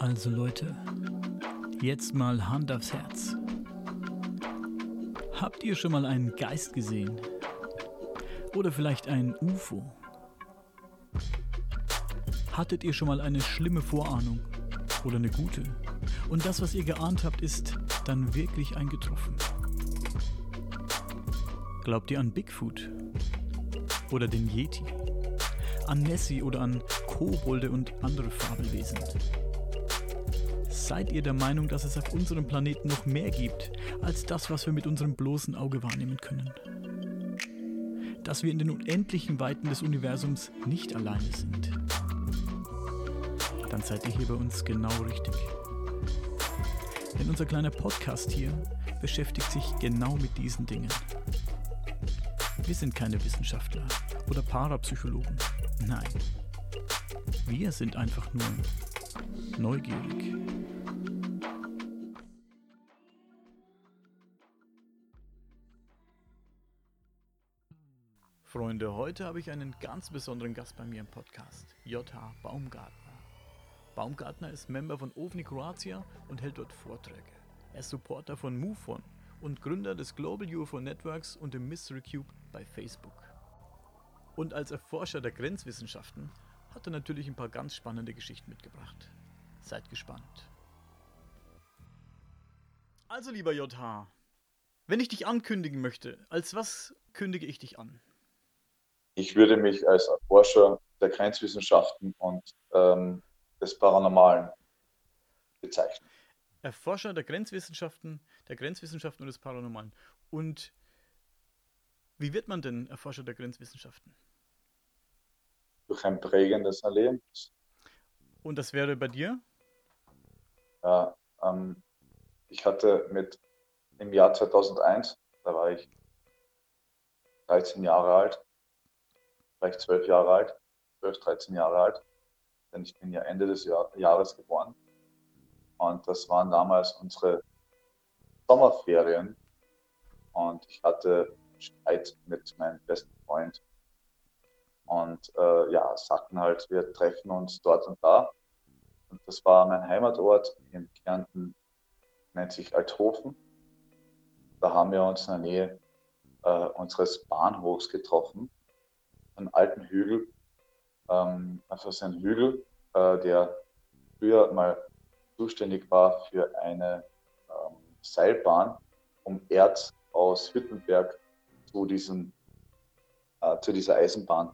Also Leute, jetzt mal Hand aufs Herz. Habt ihr schon mal einen Geist gesehen? Oder vielleicht ein UFO? Hattet ihr schon mal eine schlimme Vorahnung? Oder eine gute? Und das, was ihr geahnt habt, ist dann wirklich eingetroffen? Glaubt ihr an Bigfoot? Oder den Yeti? An Nessie oder an Kobolde und andere Fabelwesen? Seid ihr der Meinung, dass es auf unserem Planeten noch mehr gibt, als das, was wir mit unserem bloßen Auge wahrnehmen können? Dass wir in den unendlichen Weiten des Universums nicht alleine sind? Dann seid ihr hier bei uns genau richtig. Denn unser kleiner Podcast hier beschäftigt sich genau mit diesen Dingen. Wir sind keine Wissenschaftler oder Parapsychologen. Nein. Wir sind einfach nur neugierig. Freunde, heute habe ich einen ganz besonderen Gast bei mir im Podcast, JH Baumgartner. Baumgartner ist Member von OVNI Kroatia und hält dort Vorträge. Er ist Supporter von MUFON und Gründer des Global UFO Networks und dem Mystery Cube bei Facebook. Und als Erforscher der Grenzwissenschaften hat er natürlich ein paar ganz spannende Geschichten mitgebracht. Seid gespannt. Also lieber JH, wenn ich dich ankündigen möchte, als was kündige ich dich an? Ich würde mich als Erforscher der Grenzwissenschaften und ähm, des Paranormalen bezeichnen. Erforscher der Grenzwissenschaften, der Grenzwissenschaften und des Paranormalen. Und wie wird man denn Erforscher der Grenzwissenschaften? Durch ein prägendes Erlebnis. Und das wäre bei dir? Ja, ähm, ich hatte mit im Jahr 2001, da war ich 13 Jahre alt, vielleicht zwölf Jahre alt, zwölf, 13 Jahre alt, denn ich bin ja Ende des Jahr Jahres geboren. Und das waren damals unsere Sommerferien. Und ich hatte Streit mit meinem besten Freund. Und äh, ja, sagten halt, wir treffen uns dort und da. Und das war mein Heimatort in Kärnten, nennt sich Althofen. Da haben wir uns in der Nähe äh, unseres Bahnhofs getroffen einen alten Hügel. Ähm, also ist ein Hügel, äh, der früher mal zuständig war für eine ähm, Seilbahn, um Erz aus Hüttenberg zu, diesem, äh, zu dieser Eisenbahn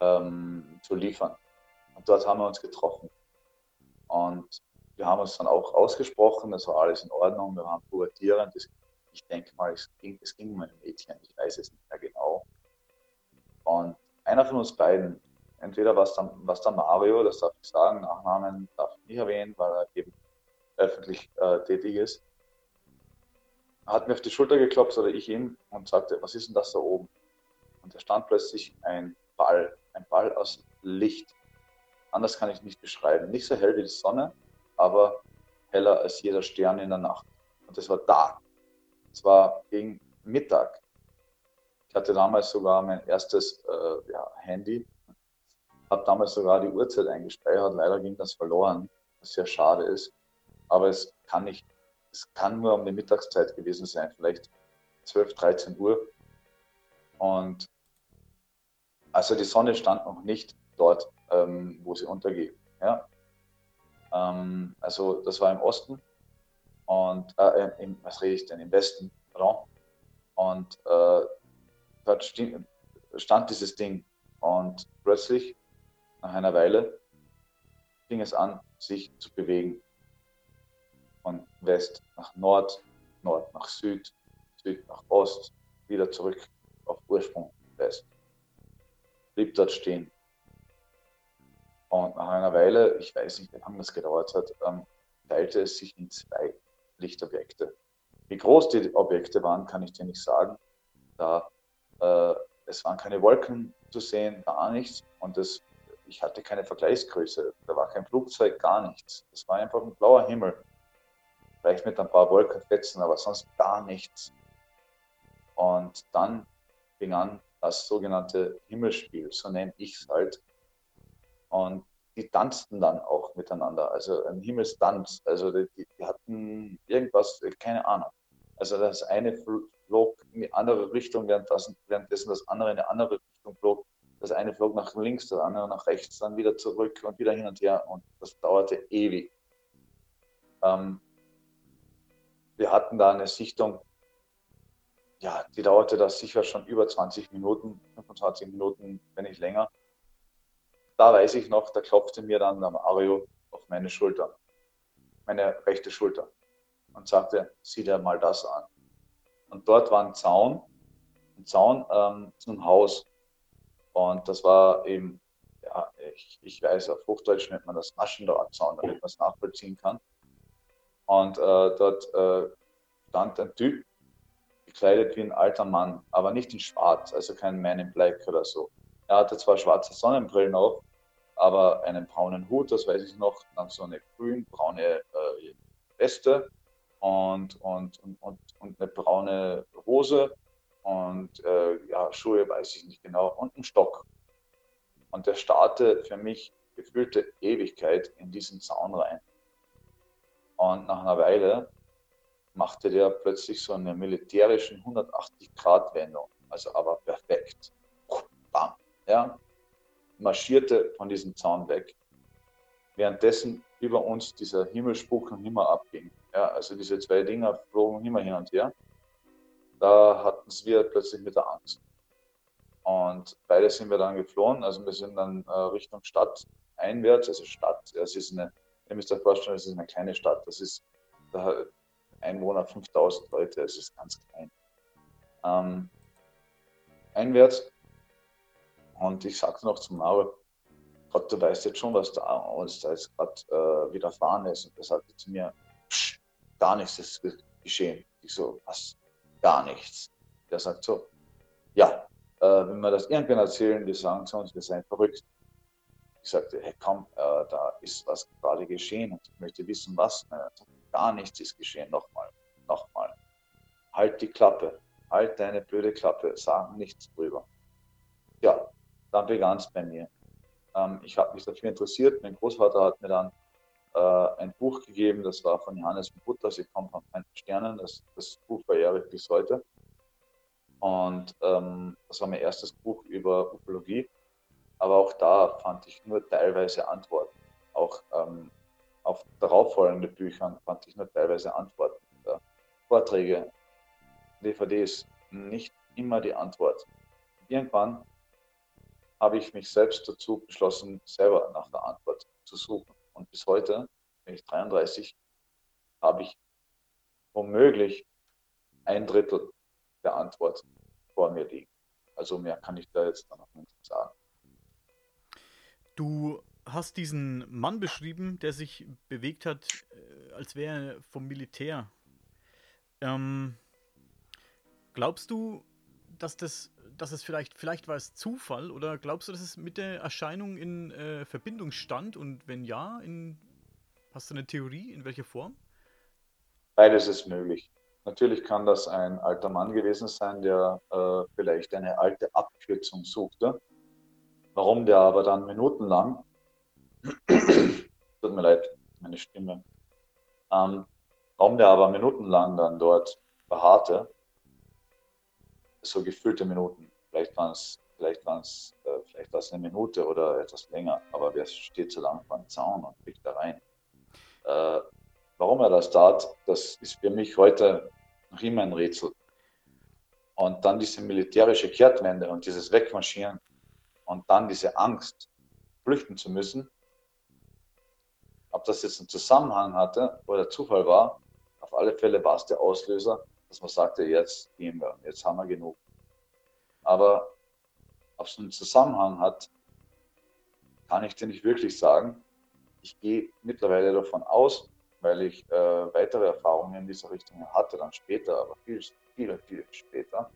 ähm, zu liefern. Und dort haben wir uns getroffen. Und wir haben uns dann auch ausgesprochen, es war alles in Ordnung, wir waren pubertierend. Ich denke mal, es ging, es ging um ein Mädchen, ich weiß es nicht mehr genau. Und einer von uns beiden, entweder was dann Mario, das darf ich sagen, Nachnamen darf ich nicht erwähnen, weil er eben öffentlich äh, tätig ist, hat mir auf die Schulter geklopft oder ich ihm und sagte, was ist denn das da oben? Und da stand plötzlich ein Ball, ein Ball aus Licht. Anders kann ich nicht beschreiben. Nicht so hell wie die Sonne, aber heller als jeder Stern in der Nacht. Und das war da. Es war gegen Mittag hatte damals sogar mein erstes äh, ja, Handy, habe damals sogar die Uhrzeit eingespeichert. Leider ging das verloren, was sehr schade ist. Aber es kann nicht, es kann nur um die Mittagszeit gewesen sein, vielleicht 12, 13 Uhr. Und also die Sonne stand noch nicht dort, ähm, wo sie untergeht. Ja? Ähm, also das war im Osten und äh, im, was rede ich denn, im Westen. Und äh, dort stand dieses Ding und plötzlich, nach einer Weile, fing es an, sich zu bewegen. Von West nach Nord, Nord nach Süd, Süd nach Ost, wieder zurück auf Ursprung West. Blieb dort stehen. Und nach einer Weile, ich weiß nicht, wie lange das gedauert hat, ähm, teilte es sich in zwei Lichtobjekte. Wie groß die Objekte waren, kann ich dir nicht sagen. Da äh, es waren keine Wolken zu sehen, gar nichts. Und das, ich hatte keine Vergleichsgröße. Da war kein Flugzeug, gar nichts. Es war einfach ein blauer Himmel. Vielleicht mit ein paar Wolkenfetzen, aber sonst gar nichts. Und dann fing an das sogenannte Himmelspiel, so nenne ich es halt. Und die tanzten dann auch miteinander, also ein Himmelstanz. Also die, die hatten irgendwas, keine Ahnung. Also das eine flog in die andere Richtung, währenddessen, das andere in eine andere Richtung flog. Das eine flog nach links, das andere nach rechts, dann wieder zurück und wieder hin und her. Und das dauerte ewig. Ähm, wir hatten da eine Sichtung, ja, die dauerte da sicher schon über 20 Minuten, 25 Minuten, wenn nicht länger. Da weiß ich noch, da klopfte mir dann der Mario auf meine Schulter, meine rechte Schulter und sagte, sieh dir mal das an. Und dort war ein Zaun, ein Zaun ähm, zu einem Haus. Und das war eben, ja, ich, ich weiß, auf Hochdeutsch nennt man das Maschendrahtzaun, damit man es nachvollziehen kann. Und äh, dort äh, stand ein Typ, gekleidet wie ein alter Mann, aber nicht in schwarz, also kein Man in Black oder so. Er hatte zwar schwarze Sonnenbrillen auf, aber einen braunen Hut, das weiß ich noch, dann so eine grün-braune äh, Weste und, und, und, und, und eine braune Hose und äh, ja, Schuhe weiß ich nicht genau und einen Stock. Und der starrte für mich gefühlte Ewigkeit in diesen Zaun rein. Und nach einer Weile machte der plötzlich so eine militärischen 180-Grad-Wendung, also aber perfekt. Bam, ja, marschierte von diesem Zaun weg, währenddessen über uns dieser Himmelspuk noch immer abging. Ja, also diese zwei Dinger flogen immer hin und her. Da hatten wir plötzlich mit der Angst. Und beide sind wir dann geflohen. Also wir sind dann äh, Richtung Stadt einwärts, also Stadt. Es ist eine, ihr müsst euch vorstellen, es ist eine kleine Stadt. Das ist da Einwohner 5000 Leute, es ist ganz klein. Ähm, einwärts und ich sagte noch zum Maul, Gott, du weißt jetzt schon, was da uns da jetzt gerade äh, widerfahren ist. Und er sagte zu mir, gar nichts ist geschehen. Ich so, was? Gar nichts. Der sagt so, ja, äh, wenn wir das irgendwann erzählen, die sagen zu uns, wir seien verrückt. Ich sagte, hey komm, äh, da ist was gerade geschehen und ich möchte wissen, was. Sagt, gar nichts ist geschehen. Nochmal, nochmal. Halt die Klappe, halt deine blöde Klappe, sagen nichts drüber. Ja, dann begann es bei mir. Ähm, ich habe mich dafür interessiert. Mein Großvater hat mir dann äh, ein Buch gegeben, das war von Johannes Butter, Sie kommen von keinen Sternen. Das, das Buch verehre ich bis heute. Und ähm, das war mein erstes Buch über Ufologie. Aber auch da fand ich nur teilweise Antworten. Auch ähm, auf darauffolgende Büchern fand ich nur teilweise Antworten. Ja. Vorträge, DVDs, nicht immer die Antwort. Irgendwann habe ich mich selbst dazu beschlossen, selber nach der Antwort zu suchen. Und bis heute, bin ich 33, habe ich womöglich ein Drittel der Antwort vor mir liegen. Also mehr kann ich da jetzt noch nicht sagen. Du hast diesen Mann beschrieben, der sich bewegt hat, äh, als wäre er vom Militär. Ähm, glaubst du, dass das dass es vielleicht, vielleicht war es Zufall oder glaubst du, dass es mit der Erscheinung in äh, Verbindung stand und wenn ja, in, hast du eine Theorie, in welcher Form? Beides ist möglich. Natürlich kann das ein alter Mann gewesen sein, der äh, vielleicht eine alte Abkürzung suchte. Warum der aber dann minutenlang, tut mir leid, meine Stimme, ähm, warum der aber minutenlang dann dort beharrte, so gefüllte Minuten. Vielleicht waren es vielleicht waren's, äh, vielleicht war es eine Minute oder etwas länger, aber wer steht so lange dem Zaun und blickt da rein? Äh, warum er das tat, das ist für mich heute noch immer ein Rätsel. Und dann diese militärische Kehrtwende und dieses Wegmarschieren und dann diese Angst, flüchten zu müssen, ob das jetzt einen Zusammenhang hatte oder Zufall war, auf alle Fälle war es der Auslöser, dass man sagte, jetzt gehen wir, jetzt haben wir genug. Aber ob es einen Zusammenhang hat, kann ich dir nicht wirklich sagen. Ich gehe mittlerweile davon aus, weil ich äh, weitere Erfahrungen in dieser Richtung hatte, dann später, aber viel, viel, viel später.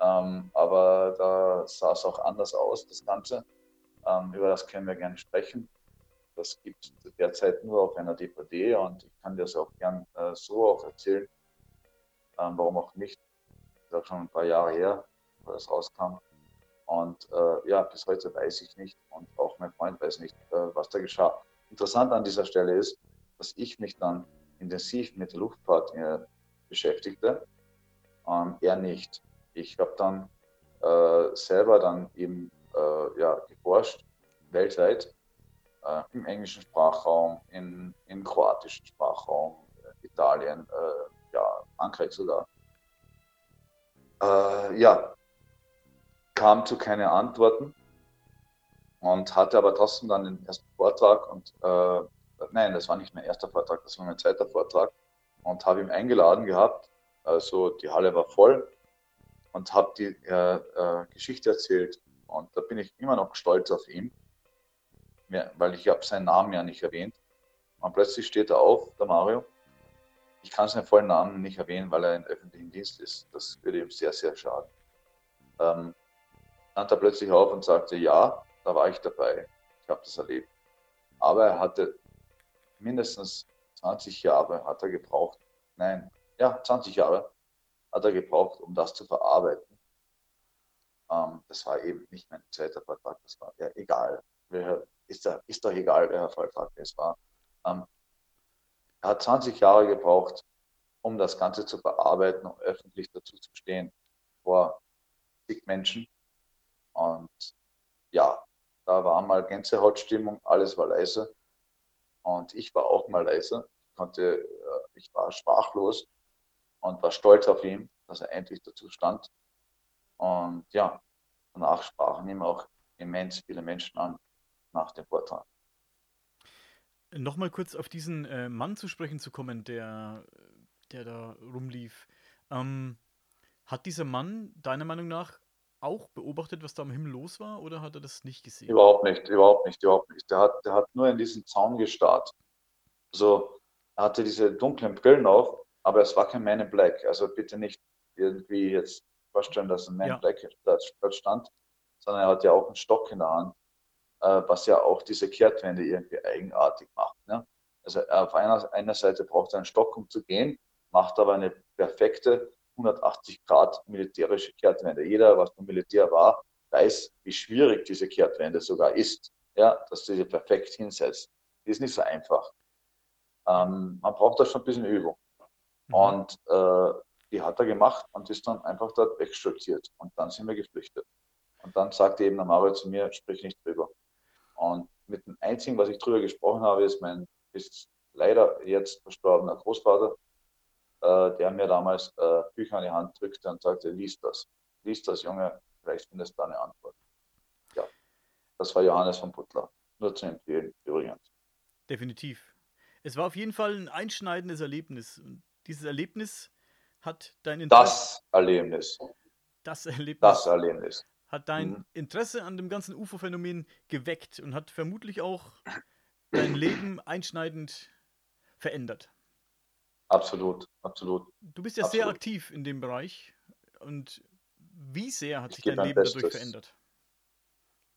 Ähm, aber da sah es auch anders aus, das Ganze. Ähm, über das können wir gerne sprechen. Das gibt es derzeit nur auf einer DVD und ich kann dir das auch gern äh, so auch erzählen. Ähm, warum auch nicht? Das ist auch schon ein paar Jahre her, wo das rauskam. Und äh, ja, bis heute weiß ich nicht und auch mein Freund weiß nicht, äh, was da geschah. Interessant an dieser Stelle ist, dass ich mich dann intensiv mit der Luftfahrt äh, beschäftigte, ähm, er nicht. Ich habe dann äh, selber dann eben äh, ja, geforscht, weltweit, äh, im englischen Sprachraum, in, im kroatischen Sprachraum, Italien, Frankreich sogar. ja, kam zu keine Antworten und hatte aber trotzdem dann den ersten Vortrag und äh, nein, das war nicht mein erster Vortrag, das war mein zweiter Vortrag und habe ihn eingeladen gehabt. Also die Halle war voll und habe die äh, äh, Geschichte erzählt und da bin ich immer noch stolz auf ihn, weil ich habe seinen Namen ja nicht erwähnt. Und plötzlich steht er auf, der Mario. Ich kann seinen vollen Namen nicht erwähnen, weil er im öffentlichen Dienst ist. Das würde ihm sehr, sehr schaden. Ähm, stand er plötzlich auf und sagte, ja, da war ich dabei, ich habe das erlebt. Aber er hatte mindestens 20 Jahre hat er gebraucht, nein, ja, 20 Jahre hat er gebraucht, um das zu verarbeiten. Ähm, das war eben nicht mein zweiter Vortrag, das war ja egal. Ist, da, ist doch egal, welcher Vortrag es war. Ähm, er hat 20 Jahre gebraucht, um das Ganze zu verarbeiten, um öffentlich dazu zu stehen vor zig Menschen. Und ja, da war mal Gänsehautstimmung, alles war leise. Und ich war auch mal leise. Ich, konnte, äh, ich war sprachlos und war stolz auf ihn, dass er endlich dazu stand. Und ja, danach sprachen ihm auch immens viele Menschen an nach dem Vortrag. Nochmal kurz auf diesen äh, Mann zu sprechen zu kommen, der, der da rumlief. Ähm, hat dieser Mann deiner Meinung nach auch beobachtet, was da am Himmel los war, oder hat er das nicht gesehen? Überhaupt nicht, überhaupt nicht, überhaupt nicht. Der hat, der hat nur in diesen Zaun gestarrt. Also er hatte diese dunklen Brillen auf, aber es war kein Man in Black. Also bitte nicht irgendwie jetzt vorstellen, dass ein Man ja. in Black dort stand, sondern er hat ja auch einen Stock in der Hand, was ja auch diese Kehrtwende irgendwie eigenartig macht. Ne? Also auf einer, einer Seite braucht er einen Stock, um zu gehen, macht aber eine perfekte 180 Grad militärische Kehrtwende. Jeder, was beim Militär war, weiß, wie schwierig diese Kehrtwende sogar ist. Ja, dass du sie perfekt hinsetzt. Die ist nicht so einfach. Ähm, man braucht da schon ein bisschen Übung. Mhm. Und äh, die hat er gemacht und ist dann einfach dort wegstolziert. Und dann sind wir geflüchtet. Und dann sagte eben der Mario zu mir, sprich nicht drüber. Und mit dem einzigen, was ich drüber gesprochen habe, ist mein ist leider jetzt verstorbener Großvater, äh, der mir damals äh, Bücher an die Hand drückte und sagte, lies das, lies das, Junge, vielleicht findest du eine Antwort. Ja, das war Johannes von Butler. Nur zu empfehlen, übrigens. Definitiv. Es war auf jeden Fall ein einschneidendes Erlebnis. Und dieses Erlebnis hat dein Interesse. Das Erlebnis. Das Erlebnis. Das Erlebnis. Hat dein mhm. Interesse an dem ganzen UFO-Phänomen geweckt und hat vermutlich auch dein Leben einschneidend verändert. Absolut, absolut. Du bist ja absolut. sehr aktiv in dem Bereich. Und wie sehr hat sich dein Leben Bestes. dadurch verändert?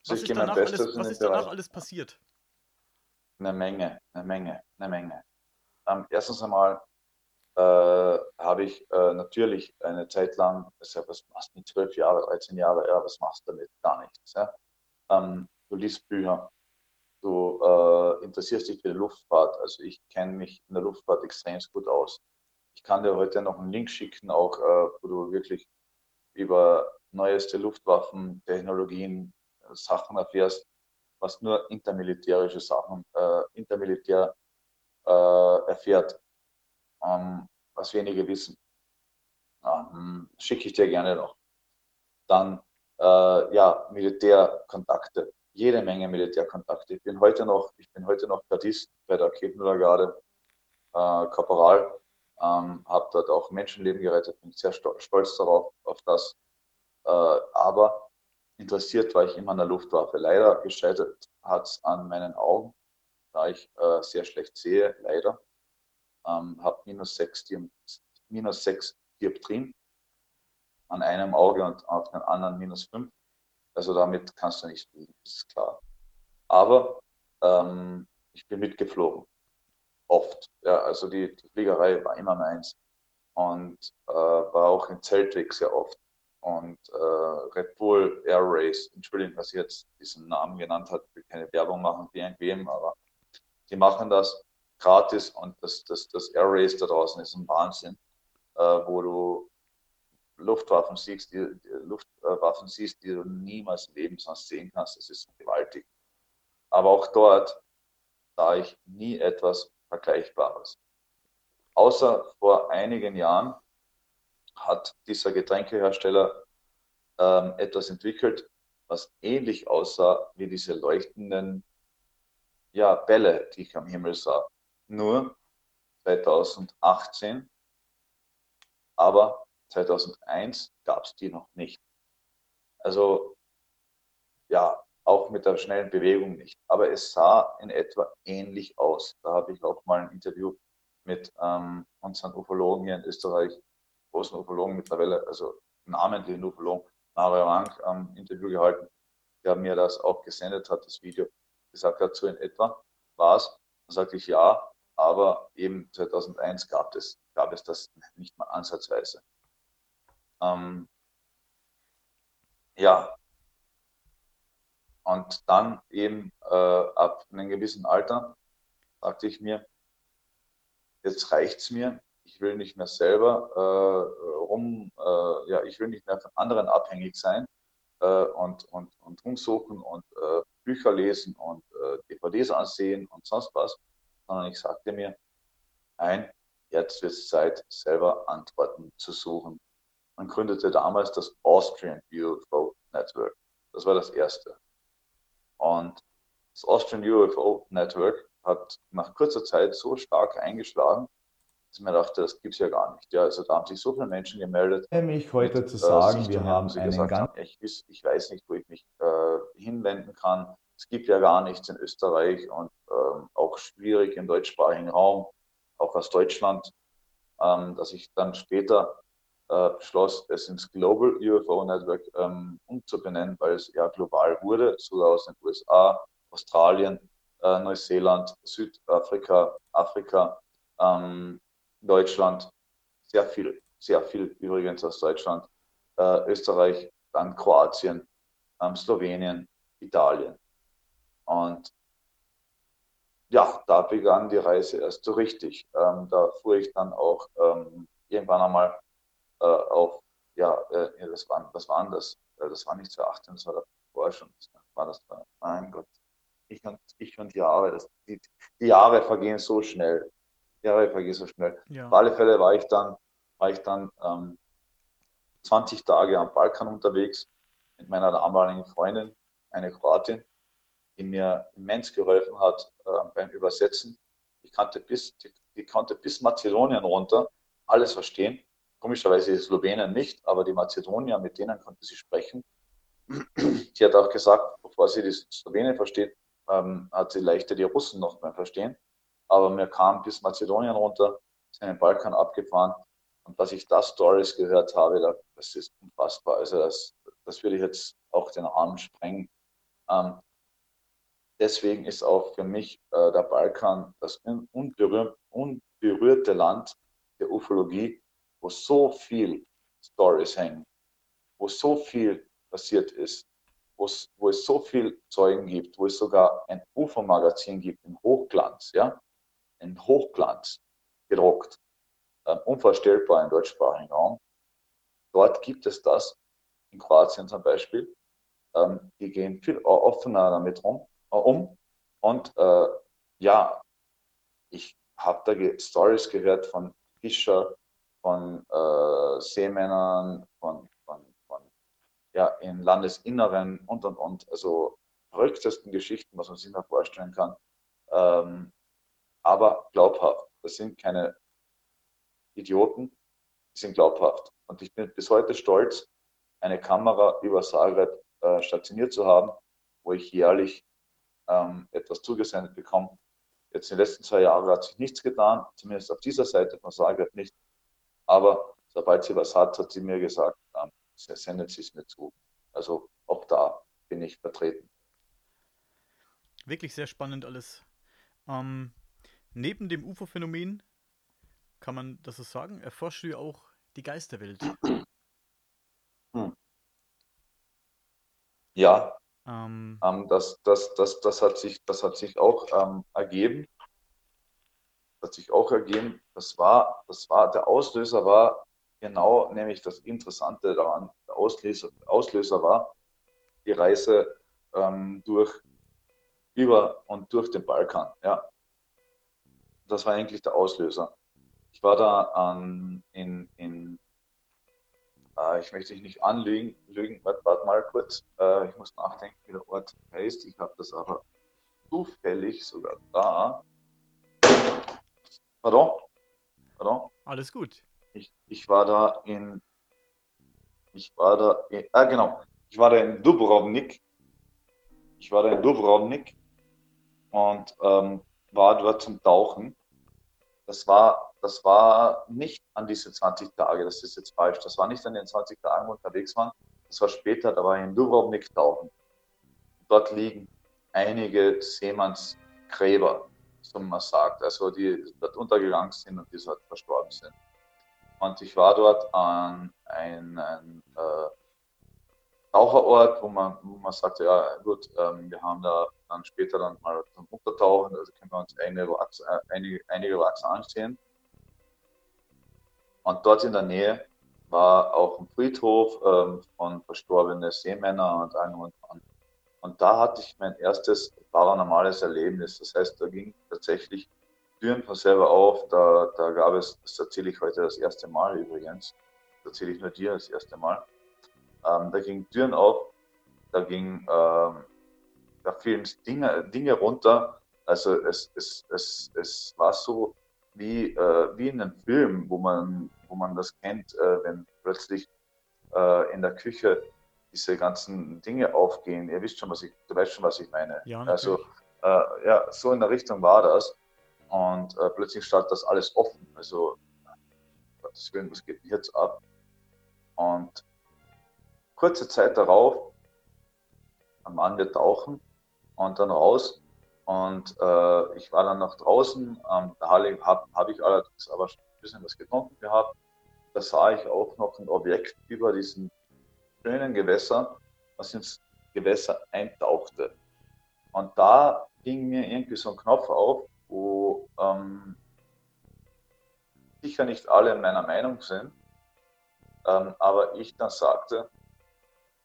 Was ist, danach alles, was ist danach alles passiert? Eine Menge, eine Menge, eine Menge. Ähm, erstens einmal äh, habe ich äh, natürlich eine Zeit lang, ja, was machst du mit zwölf Jahre, 13 Jahre, ja, was machst du damit? Gar nichts. Ja? Ähm, du liest Bücher, du äh, interessierst dich für die Luftfahrt. Also ich kenne mich in der Luftfahrt extrem gut aus. Ich kann dir heute noch einen Link schicken, auch äh, wo du wirklich über neueste Luftwaffen, Technologien, äh, Sachen erfährst, was nur intermilitärische Sachen, äh, intermilitär äh, erfährt, ähm, was wenige wissen. Ähm, Schicke ich dir gerne noch. Dann äh, ja, Militärkontakte jede Menge Militärkontakte. Ich bin heute noch, ich bin heute noch Gardist bei der Ketenbrigade, äh, Korporal, ähm, habe dort auch Menschenleben gerettet, bin sehr stolz darauf, auf das. Äh, aber interessiert war ich immer an der Luftwaffe. Leider gescheitert hat es an meinen Augen, da ich äh, sehr schlecht sehe, leider. Ähm, habe minus sechs, minus Dioptrien an einem Auge und auf dem anderen minus fünf. Also damit kannst du nicht fliegen, ist klar. Aber ähm, ich bin mitgeflogen. Oft. Ja, also die, die Fliegerei war immer meins. Und äh, war auch in Zeltweg sehr oft. und äh, Red Bull Air Race, Entschuldigung, dass ich jetzt diesen Namen genannt ich will keine Werbung machen für irgendwem, aber die machen das gratis und das, das, das Air Race da draußen ist ein Wahnsinn, äh, wo du Luftwaffen siehst, die, die Luftwaffen siehst, die du niemals im Leben sonst sehen kannst. Das ist gewaltig. Aber auch dort sah ich nie etwas Vergleichbares. Außer vor einigen Jahren hat dieser Getränkehersteller ähm, etwas entwickelt, was ähnlich aussah wie diese leuchtenden ja, Bälle, die ich am Himmel sah. Nur 2018, aber 2001 gab es die noch nicht. Also ja, auch mit der schnellen Bewegung nicht. Aber es sah in etwa ähnlich aus. Da habe ich auch mal ein Interview mit ähm, unseren Ufologen hier in Österreich, großen Ufologen mittlerweile, also namentlichen Ufologen, Mario Rank, ähm, Interview gehalten, der mir das auch gesendet hat, das Video, gesagt hat, so in etwa war es. Dann sagte ich ja, aber eben 2001 gab es, gab es das nicht mal ansatzweise. Ähm, ja, und dann eben äh, ab einem gewissen Alter sagte ich mir, jetzt reicht es mir, ich will nicht mehr selber äh, rum, äh, ja, ich will nicht mehr von anderen abhängig sein äh, und, und, und rumsuchen und äh, Bücher lesen und äh, DVDs ansehen und sonst was, sondern ich sagte mir, nein, jetzt wird es Zeit, selber Antworten zu suchen. Man gründete damals das Austrian UFO Network. Das war das erste. Und das Austrian UFO Network hat nach kurzer Zeit so stark eingeschlagen, dass ich mir dachte, das gibt es ja gar nicht. Ja, also da haben sich so viele Menschen gemeldet. Mich heute mit, zu sagen, äh, wir haben einen gesagt ganz ich, ich, weiß nicht, wo ich mich äh, hinwenden kann. Es gibt ja gar nichts in Österreich und ähm, auch schwierig im deutschsprachigen Raum, auch aus Deutschland, ähm, dass ich dann später äh, beschloss, es ins Global UFO Network ähm, umzubenennen, weil es eher global wurde, sogar aus den USA, Australien, äh, Neuseeland, Südafrika, Afrika, ähm, Deutschland, sehr viel, sehr viel übrigens aus Deutschland, äh, Österreich, dann Kroatien, ähm, Slowenien, Italien. Und ja, da begann die Reise erst so richtig. Ähm, da fuhr ich dann auch ähm, irgendwann einmal äh, auf, ja, äh, das, war, das war anders. Äh, das war nicht 2018, das war davor schon. Das war das, mein Gott. Ich und, ich und Jahre, das, die, die Jahre vergehen so schnell. Die Jahre vergehen so schnell. Ja. Auf alle Fälle war ich dann, war ich dann ähm, 20 Tage am Balkan unterwegs mit meiner damaligen Freundin, eine Kroatin, die mir immens geholfen hat äh, beim Übersetzen. Ich kannte bis, die, die konnte bis Mazedonien runter alles verstehen komischerweise die Slowenen nicht, aber die Mazedonier, mit denen konnte sie sprechen. Die hat auch gesagt, bevor sie die Slowenen versteht, ähm, hat sie leichter die Russen noch beim Verstehen. Aber mir kam bis Mazedonien runter, ist in den Balkan abgefahren. Und dass ich da Stories gehört habe, das ist unfassbar. Also das, das würde ich jetzt auch den Rahmen sprengen. Ähm, deswegen ist auch für mich äh, der Balkan das unberühr unberührte Land der Ufologie, wo so viel Stories hängen, wo so viel passiert ist, wo es so viel Zeugen gibt, wo es sogar ein UFO-Magazin gibt in Hochglanz, ja, in Hochglanz gedruckt, äh, unvorstellbar im deutschsprachigen Raum. Dort gibt es das, in Kroatien zum Beispiel. Ähm, die gehen viel offener damit rum, um. Und äh, ja, ich habe da ge Stories gehört von Fischer, von äh, Seemännern, von, von, von ja, im Landesinneren und und und. Also verrücktesten Geschichten, was man sich da vorstellen kann. Ähm, aber glaubhaft. Das sind keine Idioten, die sind glaubhaft. Und ich bin bis heute stolz, eine Kamera über Zagreb äh, stationiert zu haben, wo ich jährlich ähm, etwas zugesendet bekomme. Jetzt in den letzten zwei Jahren hat sich nichts getan, zumindest auf dieser Seite von Zagreb nicht. Aber sobald sie was hat, hat sie mir gesagt, ähm, sendet sie es mir zu. Also auch da bin ich vertreten. Wirklich sehr spannend alles. Ähm, neben dem UFO-Phänomen, kann man das so sagen, erforscht du auch die Geisterwelt. Hm. Ja, ähm, das, das, das, das, hat sich, das hat sich auch ähm, ergeben. Hat sich auch ergeben. Das war, das war, der Auslöser war genau, nämlich das Interessante daran, der Auslöser, Auslöser war die Reise ähm, durch, über und durch den Balkan. Ja. Das war eigentlich der Auslöser. Ich war da an, in, in äh, ich möchte dich nicht anlügen, lügen, warte, warte mal kurz, äh, ich muss nachdenken, wie der Ort heißt. Ich habe das aber zufällig sogar da. Pardon? Pardon? Alles gut. Ich, ich war da in, ich war da, in, ah genau, ich war da in Dubrovnik. Ich war da in Dubrovnik und ähm, war dort zum Tauchen. Das war das war nicht an diese 20 Tage, das ist jetzt falsch, das war nicht an den 20 Tagen, wo unterwegs waren, das war später, da war ich in Dubrovnik tauchen. Dort liegen einige Seemannsgräber, so man sagt, also die dort untergegangen sind und die dort verstorben sind. Und ich war dort an einem äh, Taucherort, wo man, wo man sagte, ja gut, ähm, wir haben da dann später dann mal zum Untertauchen, also können wir uns einige äh, einige, einige Wachs ansehen. Und dort in der Nähe war auch ein Friedhof ähm, von verstorbenen Seemännern und allem und an. Und da hatte ich mein erstes paranormales Erlebnis. Das heißt, da ging tatsächlich Türen von selber auf. Da, da gab es, das erzähle ich heute das erste Mal übrigens, das erzähle ich nur dir das erste Mal. Ähm, da gingen Türen auf, da ging, ähm, da fielen Dinge, Dinge runter. Also es, es, es, es war so wie, äh, wie in einem Film, wo man wo man das kennt, äh, wenn plötzlich äh, in der Küche diese ganzen Dinge aufgehen. Ihr wisst schon, was ich, du weißt schon, was ich meine. Ja, also äh, ja, so in der Richtung war das. Und äh, plötzlich stand das alles offen. Also, Gottes Willen, was geht jetzt ab? Und kurze Zeit darauf, am Mann wir tauchen und dann raus. Und äh, ich war dann noch draußen. Ähm, da habe hab ich allerdings aber schon ein bisschen was getrunken gehabt da sah ich auch noch ein Objekt über diesen schönen Gewässer, was ins Gewässer eintauchte. Und da ging mir irgendwie so ein Knopf auf, wo ähm, sicher nicht alle meiner Meinung sind, ähm, aber ich dann sagte,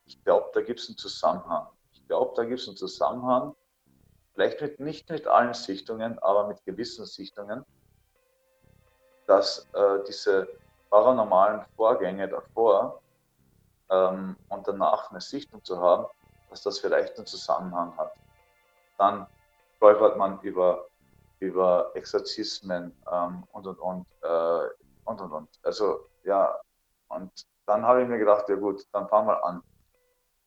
ich glaube, da gibt es einen Zusammenhang. Ich glaube, da gibt es einen Zusammenhang, vielleicht mit, nicht mit allen Sichtungen, aber mit gewissen Sichtungen, dass äh, diese paranormalen Vorgänge davor ähm, und danach eine Sichtung zu haben, dass das vielleicht einen Zusammenhang hat. Dann stolpert man über, über Exorzismen ähm, und und und, äh, und und und. Also ja, und dann habe ich mir gedacht, ja gut, dann fahren wir an.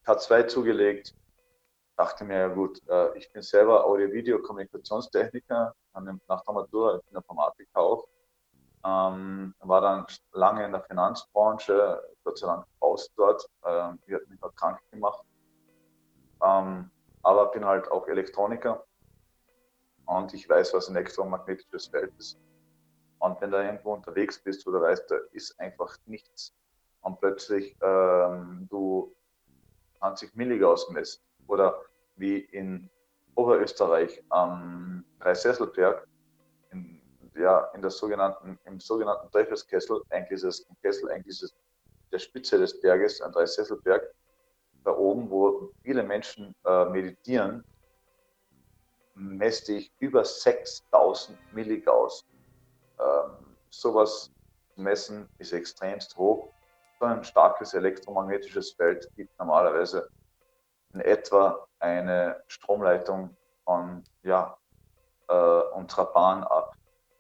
K2 zugelegt, dachte mir, ja gut, äh, ich bin selber Audio-Video-Kommunikationstechniker, nach der Matura, ich bin Informatiker auch ähm, war dann lange in der Finanzbranche, Gott sei Dank raus dort. Ähm, die hat mich noch krank gemacht. Ähm, aber bin halt auch Elektroniker und ich weiß, was ein elektromagnetisches Feld ist. Und wenn du irgendwo unterwegs bist, oder weißt, da ist einfach nichts und plötzlich ähm, du 20 Milligauss misst oder wie in Oberösterreich am Dreisesselberg ja in der sogenannten, im sogenannten Teufelskessel, eigentlich ist es ein Kessel, eigentlich ist es der Spitze des Berges, ein Dreisesselberg, da oben, wo viele Menschen äh, meditieren, messe ich über 6000 Milligauss. Ähm, sowas zu messen ist extremst hoch. So ein starkes elektromagnetisches Feld gibt normalerweise in etwa eine Stromleitung von ja, äh, unserer Bahn ab.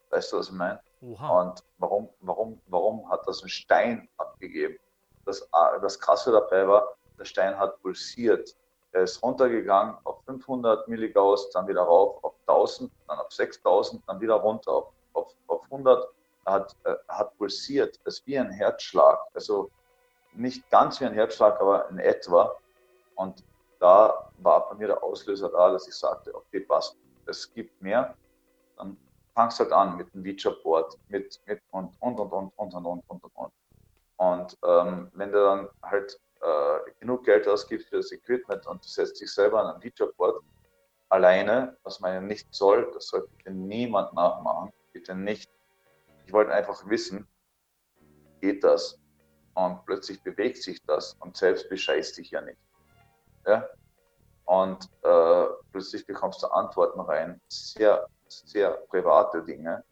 Weißt du, was ich meine? Und warum, warum, warum hat das ein Stein abgegeben? Das, das Krasse dabei war, der Stein hat pulsiert. Er ist runtergegangen auf 500 Milligauss, dann wieder rauf auf 1000, dann auf 6000, dann wieder runter auf, auf, auf 100. Er hat, äh, hat pulsiert. Das ist wie ein Herzschlag. Also nicht ganz wie ein Herzschlag, aber in etwa. Und da war bei mir der Auslöser da, dass ich sagte, okay, passt, es gibt mehr. Dann fangst halt an mit dem Ouija-Board, mit, mit und, und, und, und, und, und, und, und, und. Und ähm, wenn du dann halt äh, genug Geld ausgibt für das Equipment und setzt sich selber an ein DJ-Board alleine, was man ja nicht soll, das soll bitte niemand nachmachen, bitte nicht. Ich wollte einfach wissen, geht das? Und plötzlich bewegt sich das und selbst bescheißt dich ja nicht. Ja? Und äh, plötzlich bekommst du Antworten rein, sehr, sehr private Dinge,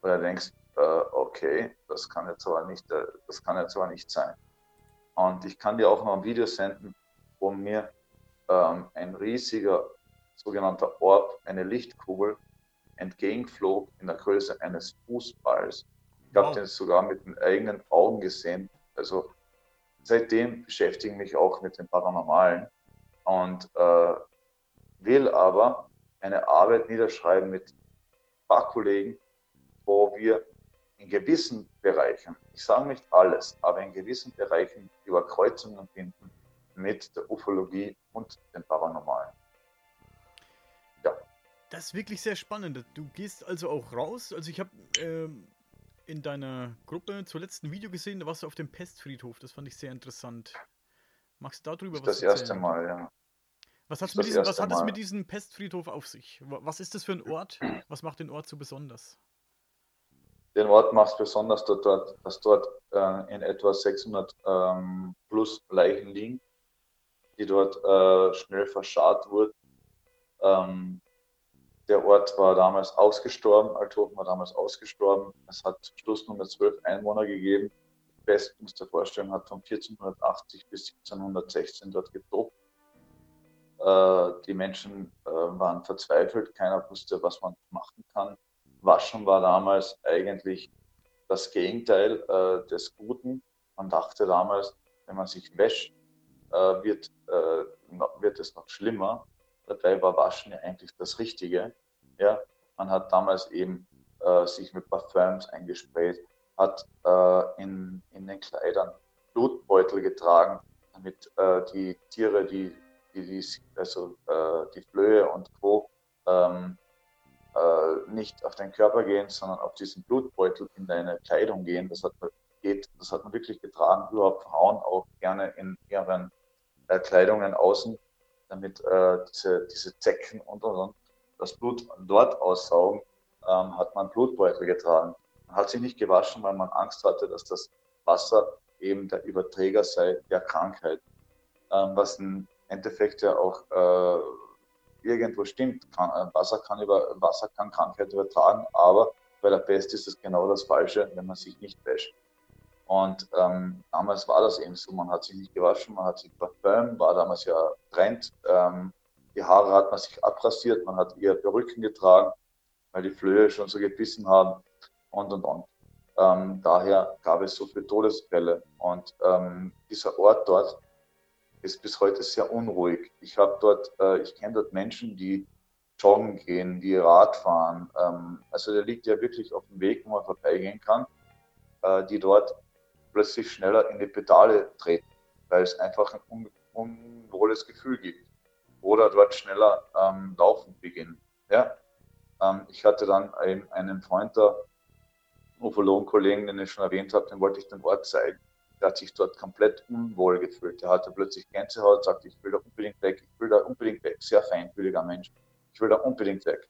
wo du denkst, äh, okay, das kann jetzt aber nicht, äh, das kann jetzt aber nicht sein. Und ich kann dir auch noch ein Video senden, wo mir ähm, ein riesiger sogenannter Orb, eine Lichtkugel, entgegenflog in der Größe eines Fußballs. Ich habe wow. den sogar mit den eigenen Augen gesehen. Also seitdem beschäftige ich mich auch mit dem Paranormalen und äh, will aber eine Arbeit niederschreiben mit ein paar Kollegen, wo wir in gewissen Bereichen, ich sage nicht alles, aber in gewissen Bereichen Überkreuzungen finden mit der Ufologie und dem Paranormalen. Ja. Das ist wirklich sehr spannend. Du gehst also auch raus. Also ich habe ähm, in deiner Gruppe zuletzt ein Video gesehen, da warst du auf dem Pestfriedhof. Das fand ich sehr interessant. Magst du darüber das was? Das erste Mal, ja. Was, mit diesem, was hat es mit diesem Pestfriedhof auf sich? Was ist das für ein Ort? Was macht den Ort so besonders? Den Ort macht es besonders, dass dort, dass dort äh, in etwa 600 ähm, plus Leichen liegen, die dort äh, schnell verscharrt wurden. Ähm, der Ort war damals ausgestorben, Althofen war damals ausgestorben. Es hat Schlussnummer 12 Einwohner gegeben. Pest, musst du dir vorstellen, hat von 1480 bis 1716 dort getobt. Äh, die Menschen äh, waren verzweifelt, keiner wusste, was man machen kann. Waschen war damals eigentlich das Gegenteil äh, des Guten. Man dachte damals, wenn man sich wäscht, wird, wird es noch schlimmer. Dabei war Waschen ja eigentlich das Richtige. Ja? Man hat damals eben sich mit Parfüms eingesprayt, hat in, in den Kleidern Blutbeutel getragen, damit die Tiere, die, die, also die Flöhe und Co. Ähm, äh, nicht auf deinen Körper gehen, sondern auf diesen Blutbeutel in deine Kleidung gehen. Das hat man, geht, das hat man wirklich getragen, überhaupt Frauen auch gerne in ihren äh, Kleidungen außen, damit äh, diese, diese Zecken und, und, und das Blut dort aussaugen, ähm, hat man Blutbeutel getragen. Man hat sich nicht gewaschen, weil man Angst hatte, dass das Wasser eben der Überträger sei der Krankheit. Ähm, was im Endeffekt ja auch äh, irgendwo stimmt. Kann, äh, Wasser, kann über, Wasser kann Krankheit übertragen, aber bei der Pest ist es genau das Falsche, wenn man sich nicht wäscht. Und ähm, damals war das eben so, man hat sich nicht gewaschen, man hat sich Parfüm, war damals ja Trend. Ähm, die Haare hat man sich abrasiert, man hat eher Perücken getragen, weil die Flöhe schon so gebissen haben und und und. Ähm, daher gab es so viele Todesfälle. Und ähm, dieser Ort dort ist bis heute sehr unruhig. Ich habe dort, äh, ich kenne dort Menschen, die joggen gehen, die Rad fahren. Ähm, also der liegt ja wirklich auf dem Weg, wo man vorbeigehen kann, äh, die dort plötzlich schneller in die Pedale treten, weil es einfach ein un unwohles Gefühl gibt. Oder dort schneller ähm, laufen beginnen. Ja? Ähm, ich hatte dann einen, einen Freund da, Ufologen-Kollegen, den ich schon erwähnt habe, den wollte ich den Ort zeigen der hat sich dort komplett unwohl gefühlt. Der hatte plötzlich Gänsehaut, sagte, ich will da unbedingt weg, ich will da unbedingt weg. Sehr feinfühliger Mensch. Ich will da unbedingt weg.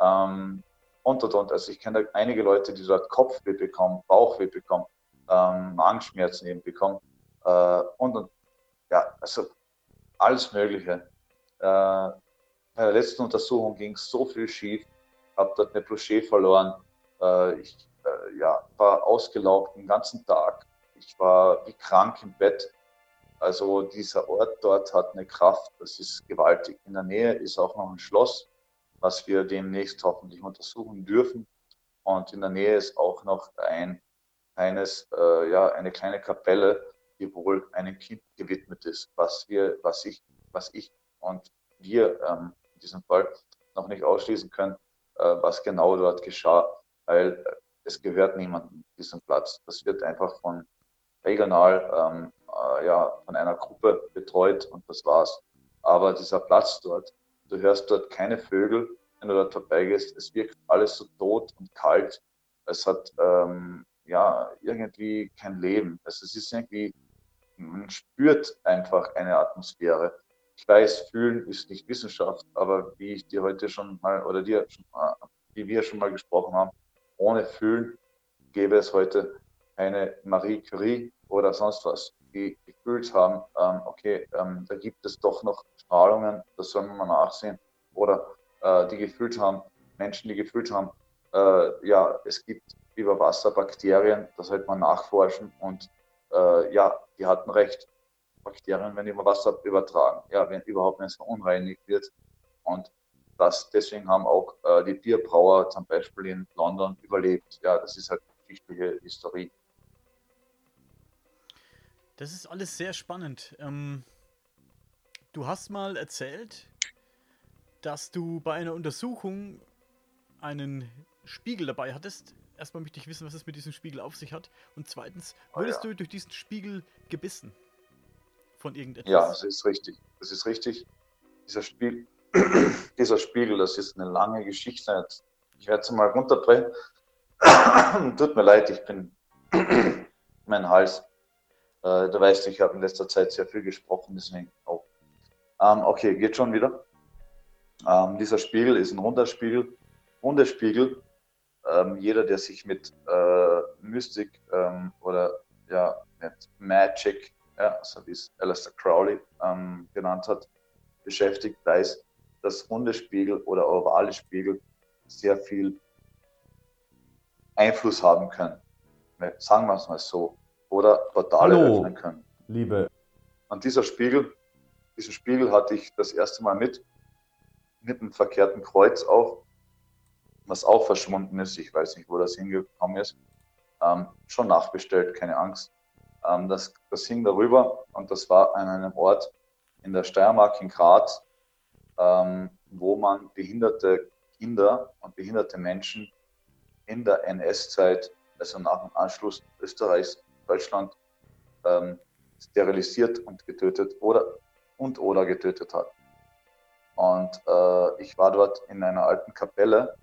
Ähm, und und und. Also ich kenne einige Leute, die dort Kopfweh bekommen, Bauchweh bekommen, ähm, Magenschmerzen eben bekommen äh, und und. Ja, also alles Mögliche. Äh, bei der letzten Untersuchung ging so viel schief, habe dort eine Boucher verloren. Äh, ich äh, ja, war ausgelaugt den ganzen Tag, ich war wie krank im Bett. Also dieser Ort dort hat eine Kraft, das ist gewaltig. In der Nähe ist auch noch ein Schloss, was wir demnächst hoffentlich untersuchen dürfen. Und in der Nähe ist auch noch ein kleines, äh, ja, eine kleine Kapelle, die wohl einem Kind gewidmet ist, was wir, was ich, was ich und wir ähm, in diesem Fall noch nicht ausschließen können, äh, was genau dort geschah, weil es gehört niemandem diesen Platz. Das wird einfach von regional ähm, äh, ja, von einer Gruppe betreut und das war's. Aber dieser Platz dort, du hörst dort keine Vögel, wenn du dort vorbeigehst. Es wirkt alles so tot und kalt. Es hat ähm, ja irgendwie kein Leben. Also es ist irgendwie man spürt einfach eine Atmosphäre. Ich weiß, fühlen ist nicht Wissenschaft, aber wie ich dir heute schon mal oder dir, wie wir schon mal gesprochen haben, ohne Fühlen gäbe es heute eine Marie Curie oder sonst was, die gefühlt haben, ähm, okay, ähm, da gibt es doch noch Strahlungen, das soll man mal nachsehen. Oder äh, die gefühlt haben, Menschen, die gefühlt haben, äh, ja, es gibt über Wasser Bakterien, das sollte man nachforschen und äh, ja, die hatten recht. Bakterien werden über Wasser übertragen, ja, wenn überhaupt wenn es verunreinigt wird. Und das, deswegen haben auch äh, die Bierbrauer zum Beispiel in London überlebt. Ja, das ist halt geschichtliche Historie. Das ist alles sehr spannend. Ähm, du hast mal erzählt, dass du bei einer Untersuchung einen Spiegel dabei hattest. Erstmal möchte ich wissen, was es mit diesem Spiegel auf sich hat. Und zweitens, ah, wurdest oh, ja. du durch diesen Spiegel gebissen? Von irgendetwas? Ja, das ist richtig. Das ist richtig. Dieser, Spiel, dieser Spiegel, das ist eine lange Geschichte. Ich werde es mal runterbrechen. Tut mir leid, ich bin mein Hals. Äh, du weißt, ich habe in letzter Zeit sehr viel gesprochen, deswegen auch. Ähm, okay, geht schon wieder. Ähm, dieser Spiegel ist ein runder Spiegel. Runder Spiegel. Ähm, jeder, der sich mit äh, Mystik ähm, oder ja, mit Magic, ja, so wie es Alistair Crowley ähm, genannt hat, beschäftigt, weiß, dass runde Spiegel oder ovale Spiegel sehr viel Einfluss haben können. Sagen wir es mal so. Oder Portale Hallo, öffnen können. Liebe. Und dieser Spiegel, diesen Spiegel hatte ich das erste Mal mit, mit einem verkehrten Kreuz auf, was auch verschwunden ist. Ich weiß nicht, wo das hingekommen ist. Ähm, schon nachbestellt, keine Angst. Ähm, das, das hing darüber und das war an einem Ort in der Steiermark in Graz, ähm, wo man behinderte Kinder und behinderte Menschen in der NS-Zeit, also nach dem Anschluss Österreichs, Deutschland, ähm, sterilisiert und getötet oder und oder getötet hat. Und äh, ich war dort in einer alten Kapelle.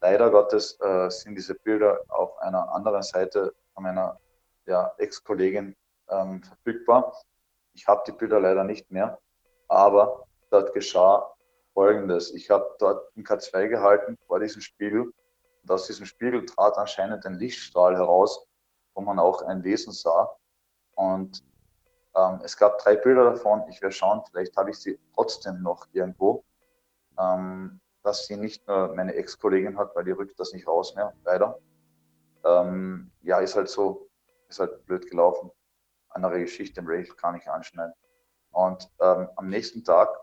Leider Gottes äh, sind diese Bilder auf einer anderen Seite von meiner ja, Ex-Kollegin ähm, verfügbar. Ich habe die Bilder leider nicht mehr, aber dort geschah Folgendes. Ich habe dort ein K2 gehalten vor diesem Spiegel und aus diesem Spiegel trat anscheinend ein Lichtstrahl heraus, wo man auch ein Wesen sah. Und ähm, es gab drei Bilder davon. Ich werde schauen, vielleicht habe ich sie trotzdem noch irgendwo. Ähm, dass sie nicht nur meine Ex-Kollegin hat, weil die rückt das nicht raus mehr, leider. Ähm, ja, ist halt so, ist halt blöd gelaufen. Andere Geschichte im Rail kann ich anschneiden. Und ähm, am nächsten Tag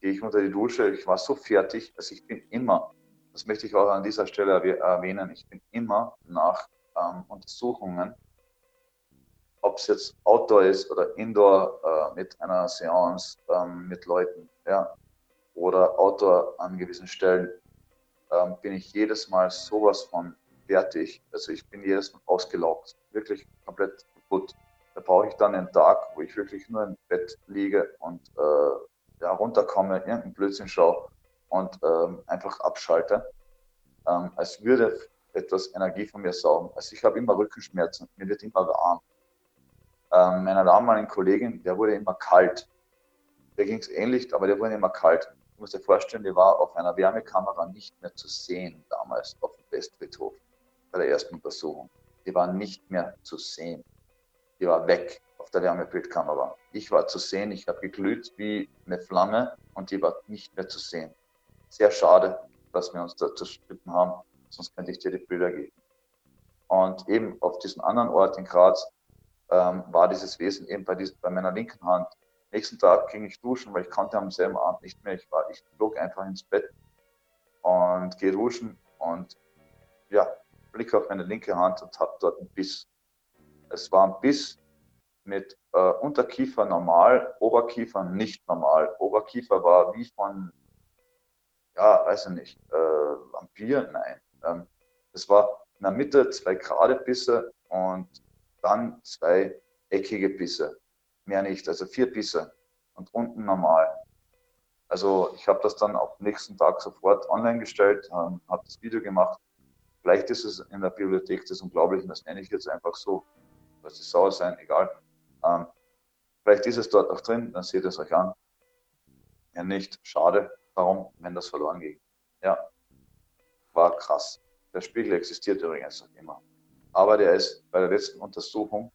gehe ich unter die Dusche. Ich war so fertig, dass ich bin immer das möchte ich auch an dieser Stelle erwähnen, ich bin immer nach ähm, Untersuchungen, ob es jetzt Outdoor ist oder Indoor äh, mit einer Seance ähm, mit Leuten, ja, oder Outdoor an gewissen Stellen, ähm, bin ich jedes Mal sowas von fertig. Also ich bin jedes Mal ausgelaugt, wirklich komplett kaputt. Da brauche ich dann einen Tag, wo ich wirklich nur im Bett liege und äh, ja, runterkomme, irgendeinen Blödsinn schaue und ähm, einfach abschalte, ähm, als würde etwas Energie von mir saugen. Also ich habe immer Rückenschmerzen, mir wird immer warm. Ähm, meiner damaligen Kollegin, der wurde immer kalt. Der ging es ähnlich, aber der wurde immer kalt. Du musst dir vorstellen, die war auf einer Wärmekamera nicht mehr zu sehen damals auf dem Westfriedhof bei der ersten Untersuchung. Die war nicht mehr zu sehen. Die war weg auf der Wärmebildkamera. Ich war zu sehen, ich habe geglüht wie eine Flamme und die war nicht mehr zu sehen sehr schade, dass wir uns da zerstritten haben, sonst könnte ich dir die Bilder geben. Und eben auf diesem anderen Ort in Graz ähm, war dieses Wesen eben bei, diesem, bei meiner linken Hand. Nächsten Tag ging ich duschen, weil ich konnte am selben Abend nicht mehr. Ich, war, ich flog einfach ins Bett und gehe duschen und ja, blicke auf meine linke Hand und habe dort einen Biss. Es war ein Biss mit äh, Unterkiefer normal, Oberkiefer nicht normal. Oberkiefer war wie von ja, weiß ich nicht, äh, Vampir, nein. Ähm, es war in der Mitte zwei gerade Bisse und dann zwei eckige Bisse. Mehr nicht, also vier Bisse und unten normal. Also ich habe das dann am nächsten Tag sofort online gestellt, ähm, habe das Video gemacht. Vielleicht ist es in der Bibliothek des Unglaublichen, das nenne ich jetzt einfach so. Was die sauer sein, egal. Ähm, Vielleicht ist es dort auch drin, dann seht es euch an. Ja, nicht. Schade. Warum, wenn das verloren ging? Ja, war krass. Der Spiegel existiert übrigens noch immer. Aber der ist bei der letzten Untersuchung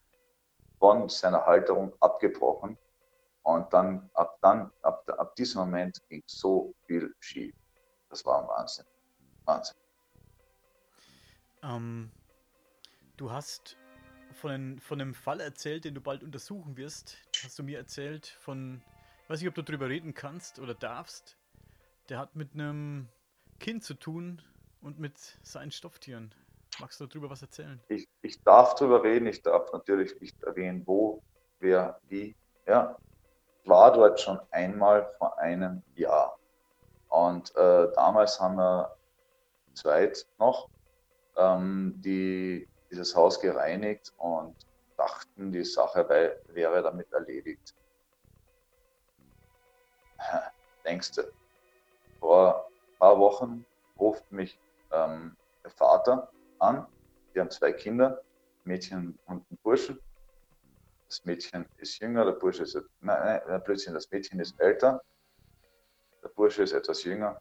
von seiner Halterung abgebrochen. Und dann, ab dann, ab, ab diesem Moment ging so viel schief. Das war ein Wahnsinn. Wahnsinn. Ähm, du hast von, einem, von einem Fall erzählt, den du bald untersuchen wirst. Hast du mir erzählt von, ich weiß nicht, ob du darüber reden kannst oder darfst. Der hat mit einem Kind zu tun und mit seinen Stofftieren. Magst du darüber was erzählen? Ich, ich darf darüber reden, ich darf natürlich nicht erwähnen, wo, wer, wie. Ja, ich war dort schon einmal vor einem Jahr. Und äh, damals haben wir zweit noch ähm, die, dieses Haus gereinigt und dachten, die Sache wei- wäre damit erledigt. Denkst du, vor ein paar Wochen ruft mich ähm, Vater an. Die haben zwei Kinder, Mädchen und ein Burschen. Das Mädchen ist jünger, der Bursche ist, nein, nein, plötzlich das Mädchen ist älter, der Bursche ist etwas jünger.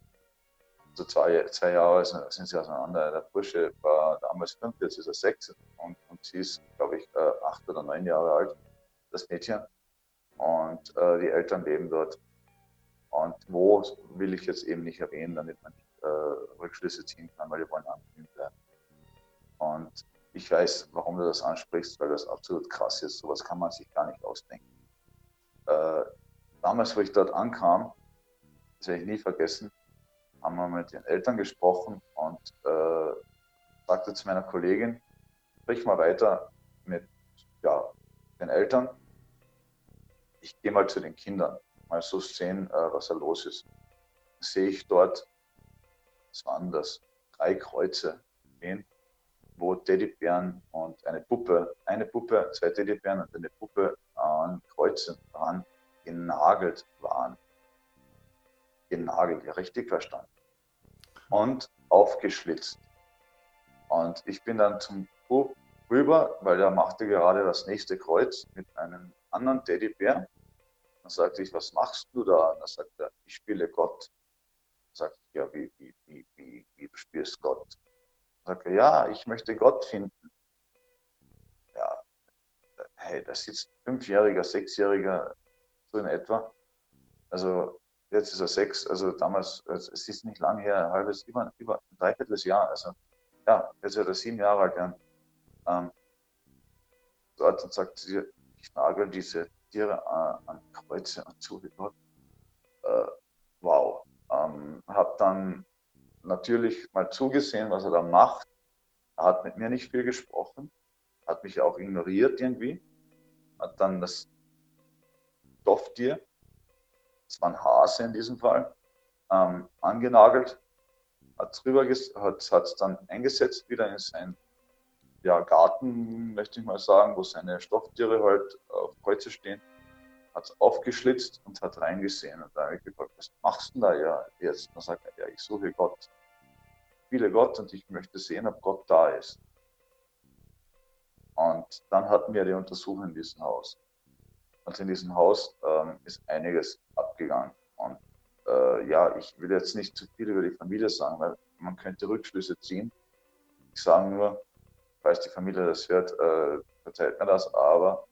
So zwei, zwei Jahre sind sie auseinander. Der Bursche war damals fünf, jetzt ist er sechs und, und sie ist, glaube ich, äh, acht oder neun Jahre alt, das Mädchen. Und äh, die Eltern leben dort. Und wo will ich jetzt eben nicht erwähnen, damit man nicht äh, Rückschlüsse ziehen kann, weil die wollen anonym bleiben. Und ich weiß, warum du das ansprichst, weil das absolut krass ist. Sowas kann man sich gar nicht ausdenken. Äh, damals, wo ich dort ankam, das werde ich nie vergessen, haben wir mit den Eltern gesprochen und äh, sagte zu meiner Kollegin, sprich mal weiter mit ja, den Eltern. Ich gehe mal zu den Kindern, mal so sehen, äh, was da los ist. Sehe ich dort, was waren das, drei Kreuze stehen, wo Teddybären und eine Puppe, eine Puppe, zwei Teddybären und eine Puppe an Kreuzen dran genagelt waren. Genagelt, ja, richtig verstanden. Und aufgeschlitzt. Und ich bin dann zum Bub rüber, weil er machte gerade das nächste Kreuz mit einem anderen Teddybär. Dann sagte ich, was machst du da? Und dann sagt er, ich spiele Gott. Ja, wie, wie, wie, wie, wie spielst Gott? Sagt er, ja, ich möchte Gott finden. Ja, hey, da sitzt Fünfjähriger, Sechsjähriger, so in etwa. Also jetzt ist er sechs, also damals, es ist nicht lange her, ein halbes, über, über ein Dreivierteljahr, also ja, jetzt ist er sieben Jahre alt. Ähm, dort und sagt sie, ich nagel diese Tiere äh, an Kreuze und zu Gott. Dann natürlich mal zugesehen, was er da macht. Er hat mit mir nicht viel gesprochen, hat mich auch ignoriert irgendwie, hat dann das Stofftier, das war ein Hase in diesem Fall, ähm, angenagelt, hat drüber hat es dann eingesetzt wieder in sein ja, Garten, möchte ich mal sagen, wo seine Stofftiere halt auf Kreuze stehen, hat es aufgeschlitzt und hat reingesehen. Und da habe ich gefragt, was machst du denn da ja jetzt? Und dann sagt er, ja, ich suche Gott. Ich spiele Gott und ich möchte sehen, ob Gott da ist. Und dann hatten wir die Untersuchung in diesem Haus. Und in diesem Haus ähm, ist einiges abgegangen. Und äh, ja, ich will jetzt nicht zu viel über die Familie sagen, weil man könnte Rückschlüsse ziehen. Ich sage nur, falls die Familie das hört, äh, verzeiht mir das, aber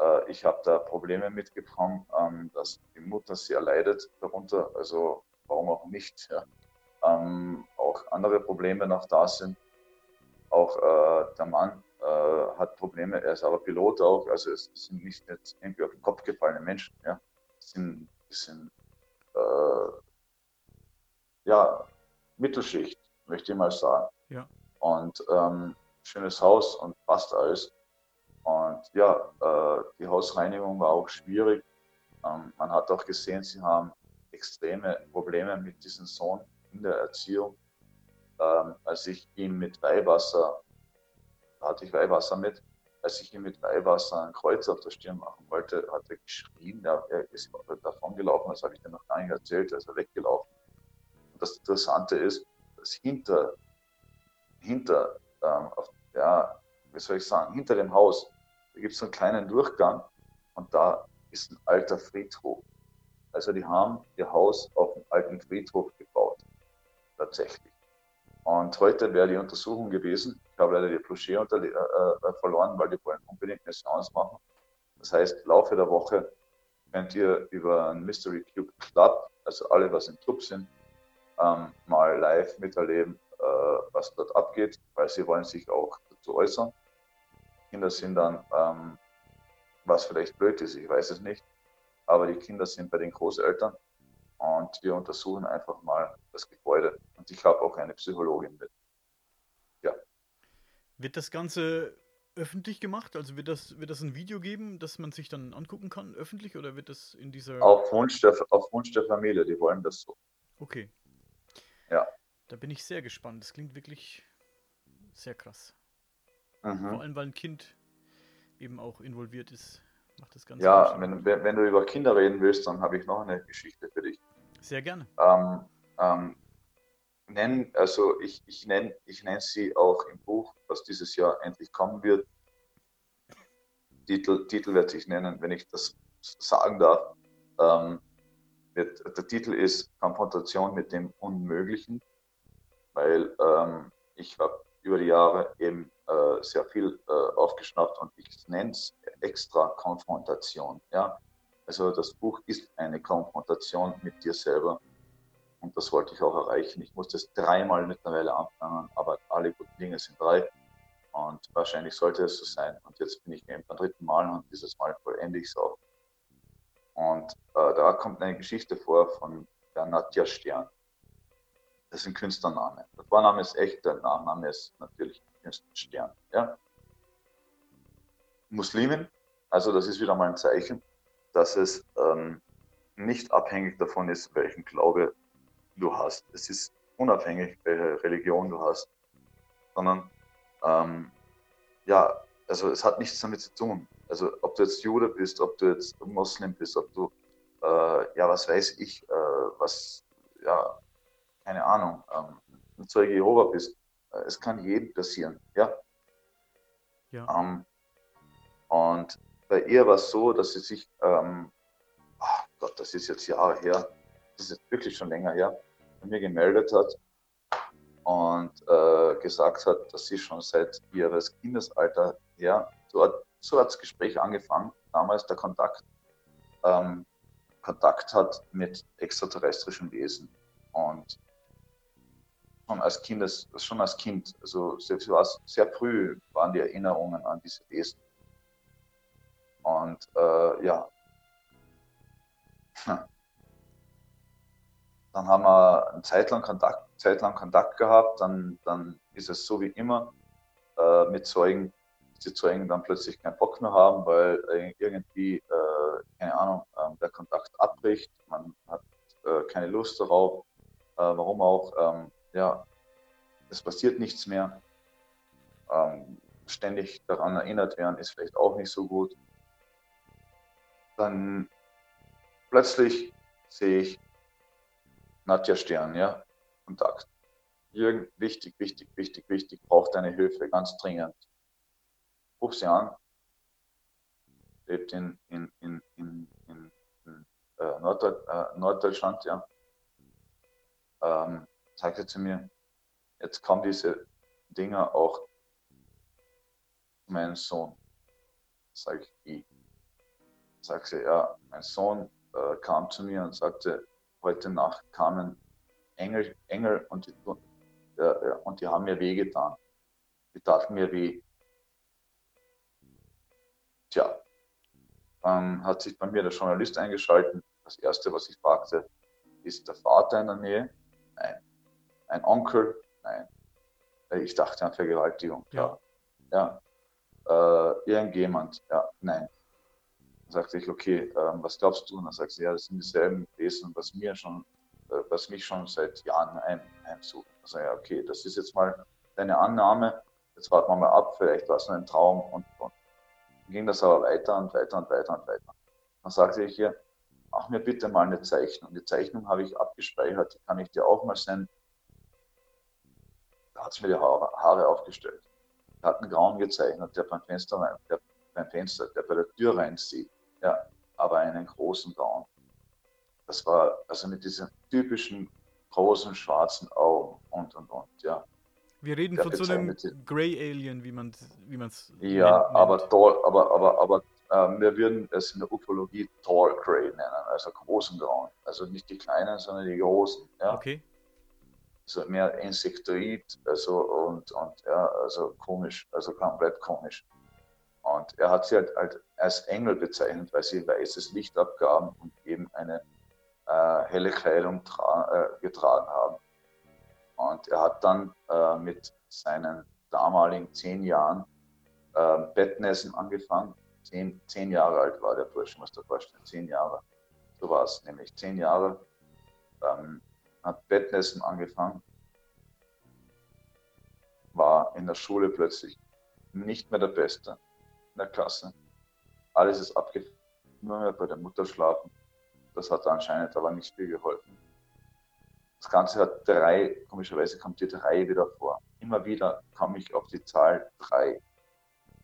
äh, ich habe da Probleme mitbekommen, ähm, dass die Mutter sehr leidet darunter, also warum auch nicht. Ja. Ähm, auch andere Probleme noch da sind. Auch äh, der Mann äh, hat Probleme, er ist aber Pilot auch, also es sind nicht jetzt irgendwie auf den Kopf gefallene Menschen, ja. Es sind, es sind äh, ja, Mittelschicht, möchte ich mal sagen. Ja. Und ähm, schönes Haus und passt alles. Und ja, äh, die Hausreinigung war auch schwierig. Ähm, man hat auch gesehen, sie haben extreme Probleme mit diesem Sohn in der Erziehung. Ähm, als ich ihm mit Weihwasser, da hatte ich Weihwasser mit, als ich ihm mit Weihwasser ein Kreuz auf der Stirn machen wollte, hat er geschrien, er ist davon gelaufen, das habe ich dir noch gar nicht erzählt, er ist weggelaufen. Und das Interessante ist, dass hinter, hinter ähm, auf, ja, wie soll ich sagen, hinter dem Haus, da gibt es einen kleinen Durchgang und da ist ein alter Friedhof. Also die haben ihr Haus auf einem alten Friedhof gebaut. Tatsächlich. Und heute wäre die Untersuchung gewesen. Ich habe leider die Pluché äh, äh, verloren, weil die wollen unbedingt eine Seance machen. Das heißt, im Laufe der Woche könnt ihr über einen Mystery Cube Club, also alle, was im Club sind, ähm, mal live miterleben, äh, was dort abgeht, weil sie wollen sich auch dazu äußern. Kinder sind dann, ähm, was vielleicht blöd ist, ich weiß es nicht, aber die Kinder sind bei den Großeltern und wir untersuchen einfach mal das Gebäude. Und ich habe auch eine Psychologin mit. Ja. Wird das Ganze öffentlich gemacht? Also wird das, wird das ein Video geben, das man sich dann angucken kann, öffentlich, oder wird das in dieser. Auf Wunsch der, auf Wunsch der Familie, die wollen das so. Okay. Ja. Da bin ich sehr gespannt. Das klingt wirklich sehr krass. Mhm. Vor allem, weil ein Kind eben auch involviert ist, macht das Ganze. Ja, wenn, wenn, du über Kinder reden willst, dann habe ich noch eine Geschichte für dich. Sehr gerne. Ähm, ähm, nenn, also ich, ich nenne ich nenn sie auch im Buch, was dieses Jahr endlich kommen wird. Titel, Titel wird sich nennen, wenn ich das sagen darf. Ähm, wird, der Titel ist Konfrontation mit dem Unmöglichen, weil ähm, ich habe über die Jahre eben äh, sehr viel äh, aufgeschnappt und ich nenne es extra Konfrontation. Ja? Also das Buch ist eine Konfrontation mit dir selber und das wollte ich auch erreichen. Ich musste es dreimal mittlerweile anfangen, aber alle guten Dinge sind drei. Und wahrscheinlich sollte es so sein. Und jetzt bin ich eben beim dritten Mal und dieses Mal vollende ich es auch. Und äh, da kommt eine Geschichte vor von der Nadja Stern. Das ist ein Künstlername. Der Vorname ist echt, der Nachname ist natürlich Stern. Ja? Muslimin, also das ist wieder mal ein Zeichen, dass es ähm, nicht abhängig davon ist, welchen Glaube du hast. Es ist unabhängig, welche Religion du hast, sondern ähm, ja, also es hat nichts damit zu tun. Also ob du jetzt Jude bist, ob du jetzt Moslem bist, ob du, äh, ja, was weiß ich, äh, was, ja, keine Ahnung, ähm, ein Zeuge Jehova bist, es kann jedem passieren, ja. ja. Ähm, und bei ihr war es so, dass sie sich, ähm, oh Gott, das ist jetzt Jahre her, das ist jetzt wirklich schon länger her, mir gemeldet hat und äh, gesagt hat, dass sie schon seit ihres Kindesalter her, so hat, so hat das Gespräch angefangen, damals der Kontakt, ähm, Kontakt hat mit extraterrestrischen Wesen. Und schon als, Kindes, schon als Kind, also sehr, sehr früh waren die Erinnerungen an diese Wesen. Und äh, ja, hm. Dann haben wir eine Zeit lang Kontakt, Zeit lang Kontakt gehabt. Dann, dann ist es so wie immer äh, mit Zeugen, dass die Zeugen dann plötzlich keinen Bock mehr haben, weil äh, irgendwie, keine Ahnung, ähm, der Kontakt abbricht. Man hat äh, keine Lust darauf. Äh, warum auch? Ja, es passiert nichts mehr. Ähm, ständig daran erinnert werden, ist vielleicht auch nicht so gut. Dann plötzlich sehe ich Nadja Stern, ja, Kontakt. Jürgen, wichtig, wichtig, wichtig, wichtig, braucht deine Hilfe, ganz dringend. Ruf sie an, lebt in, in, in, in, in, in äh, äh, Norddeutschland, ja. Ähm, sagte zu mir, jetzt kommen diese Dinger auch zu meinem Sohn. Sag ich? Sagt sie, ja, mein Sohn äh, kam zu mir und sagte, heute Nacht kamen Engel, Engel und, die, äh, und die haben mir wehgetan. Die taten mir weh. Tja, dann hat sich bei mir der Journalist eingeschaltet. Das erste, was ich fragte, ist der Vater in der Nähe? Nein. Ein Onkel? Nein. Ich dachte an Vergewaltigung. Ja. ja. Äh, irgendjemand? Ja, nein. Dann sagte ich, okay, ähm, was glaubst du? Und dann sagte sie, ja, das sind dieselben Wesen, was mir schon, äh, was mich schon seit Jahren heim, heimsuchen. Also ja, okay, das ist jetzt mal deine Annahme. Jetzt warten wir mal ab, vielleicht war es nur ein Traum und, und. Dann ging das aber weiter und weiter und weiter und weiter. Dann sagte ich ihr, mach mir bitte mal eine Zeichnung. Die Zeichnung habe ich abgespeichert, die kann ich dir auch mal senden. Da hat sie mir die Haare, Haare aufgestellt. Er hat einen Grauen gezeichnet, der beim Fenster, der beim Fenster, der bei der Tür reinsieht. Ja, aber einen großen Down. Das war also mit diesen typischen großen schwarzen Augen und und und, ja. Wir reden von so einem Grey Alien, wie man wie es Ja, nennt. aber tall, aber aber aber äh, wir würden es in der Ufologie Tall Grey nennen, also großen Grauen. Also nicht die kleinen, sondern die großen. Ja? Okay. So mehr Insektoid, also und, und ja, also komisch, also komplett komisch. Und er hat sie halt, halt als Engel bezeichnet, weil sie weißes Licht abgaben und eben eine äh, helle Kleidung äh, getragen haben. Und er hat dann äh, mit seinen damaligen zehn Jahren äh, Bettnässen angefangen. Zehn, zehn Jahre alt war der Bursch, muss dir vorstellen, zehn Jahre. So war es nämlich, zehn Jahre. Ähm, hat Bettnässen angefangen, war in der Schule plötzlich nicht mehr der Beste in der Klasse. Alles ist abgefallen, nur mehr bei der Mutter schlafen. Das hat anscheinend aber nicht viel geholfen. Das Ganze hat drei, komischerweise kommt die drei wieder vor. Immer wieder komme ich auf die Zahl drei.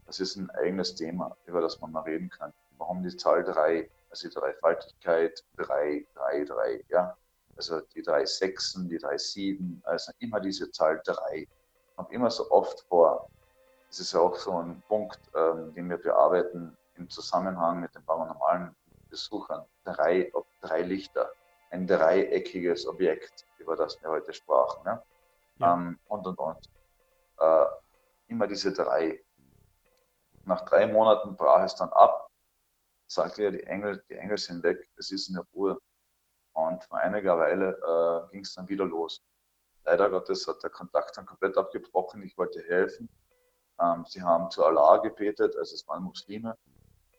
Das ist ein eigenes Thema, über das man mal reden kann. Warum die Zahl drei? Also die Dreifaltigkeit, drei, drei, drei, ja. Also die drei Sechsen, die drei Sieben, also immer diese Zahl drei. Kommt immer so oft vor. Das ist ja auch so ein Punkt, ähm, den wir bearbeiten im Zusammenhang mit den paranormalen Besuchern. Drei, drei Lichter, ein dreieckiges Objekt, über das wir heute sprachen. Ne? Ja. Ähm, und und und. Äh, immer diese drei. Nach drei Monaten brach es dann ab, sagte er, die Engel, die Engel sind weg, es ist in der Ruhe. Und vor einiger Weile äh, ging es dann wieder los. Leider Gottes hat der Kontakt dann komplett abgebrochen. Ich wollte helfen. Ähm, sie haben zu Allah gebetet, also es waren Muslime.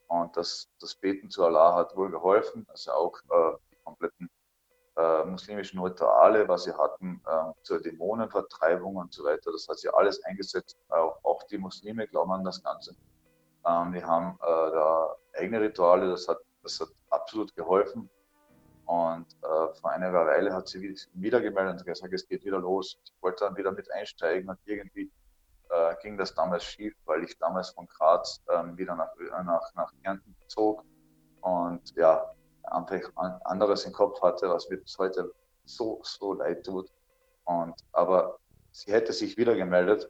Und das, das Beten zu Allah hat wohl geholfen, also auch äh, die kompletten äh, muslimischen Rituale, was sie hatten äh, zur Dämonenvertreibung und so weiter, das hat sie alles eingesetzt. Auch, auch die Muslime glauben an das Ganze. Ähm, wir haben äh, da eigene Rituale, das hat, das hat absolut geholfen. Und äh, vor einiger Weile hat sie wieder gemeldet und gesagt, es geht wieder los. Ich wollte dann wieder mit einsteigen und irgendwie äh, ging das damals schief, weil ich damals von Graz ähm, wieder nach, nach, nach Kärnten zog und ja, einfach anderes im Kopf hatte, was mir bis heute so, so leid tut. Und, aber sie hätte sich wieder gemeldet,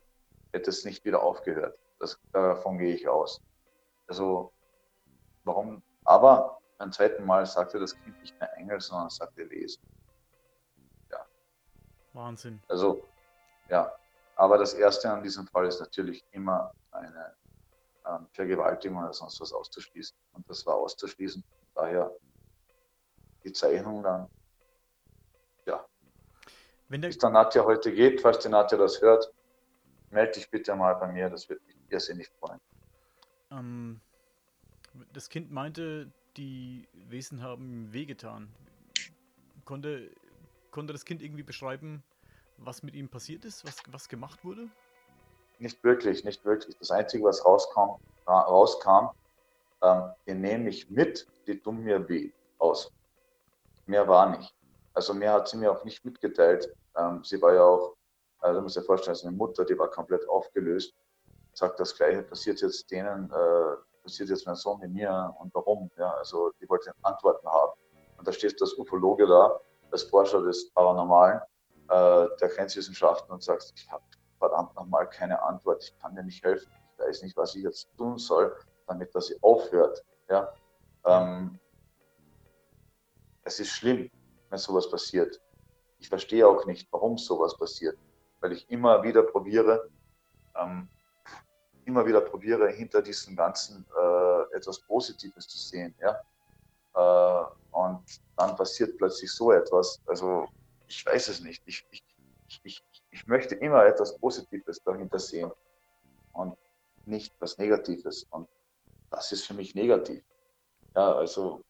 hätte es nicht wieder aufgehört. Das, davon gehe ich aus. Also, warum? Aber beim zweiten Mal sagte das Kind nicht mehr Engel, sondern sagte Wesen. Ja. Wahnsinn. Also, ja, aber das Erste an diesem Fall ist natürlich immer eine ähm, Vergewaltigung oder sonst was auszuschließen. Und das war auszuschließen. Daher die Zeichnung dann, ja. Wenn der, Bis der Nadja heute geht, falls die Nadja das hört, melde dich bitte mal bei mir, das wird mich irrsinnig freuen. Ähm, das Kind meinte, die Wesen haben wehgetan. Konnte, konnte das Kind irgendwie beschreiben, was mit ihm passiert ist, was, was gemacht wurde? Nicht wirklich, nicht wirklich. Das Einzige, was rauskam, rauskam ähm, ihr nehmt mich mit, die tun mir weh aus. Mehr war nicht. Also mehr hat sie mir auch nicht mitgeteilt. Ähm, sie war ja auch, also muss ja vorstellen, seine Mutter, die war komplett aufgelöst. Sagt, das Gleiche passiert jetzt denen, äh, passiert jetzt mein Sohn mit mir und warum? Ja, also die wollte Antworten haben. Und da steht das Ufologe da, als Forscher des Paranormalen äh, der Grenzwissenschaften und sagst, ich habe verdammt nochmal keine Antwort, ich kann dir nicht helfen, ich weiß nicht, was ich jetzt tun soll, damit das aufhört. Ja? Ähm, es ist schlimm, wenn sowas passiert. Ich verstehe auch nicht, warum sowas passiert, weil ich immer wieder probiere, ähm, immer wieder probiere, hinter diesem Ganzen äh, etwas Positives zu sehen. Ja? Äh, und dann passiert plötzlich so etwas. Also ich weiß es nicht. Ich, ich, ich, ich möchte immer etwas Positives dahinter sehen und nicht was Negatives. Und das ist für mich negativ. Ja, also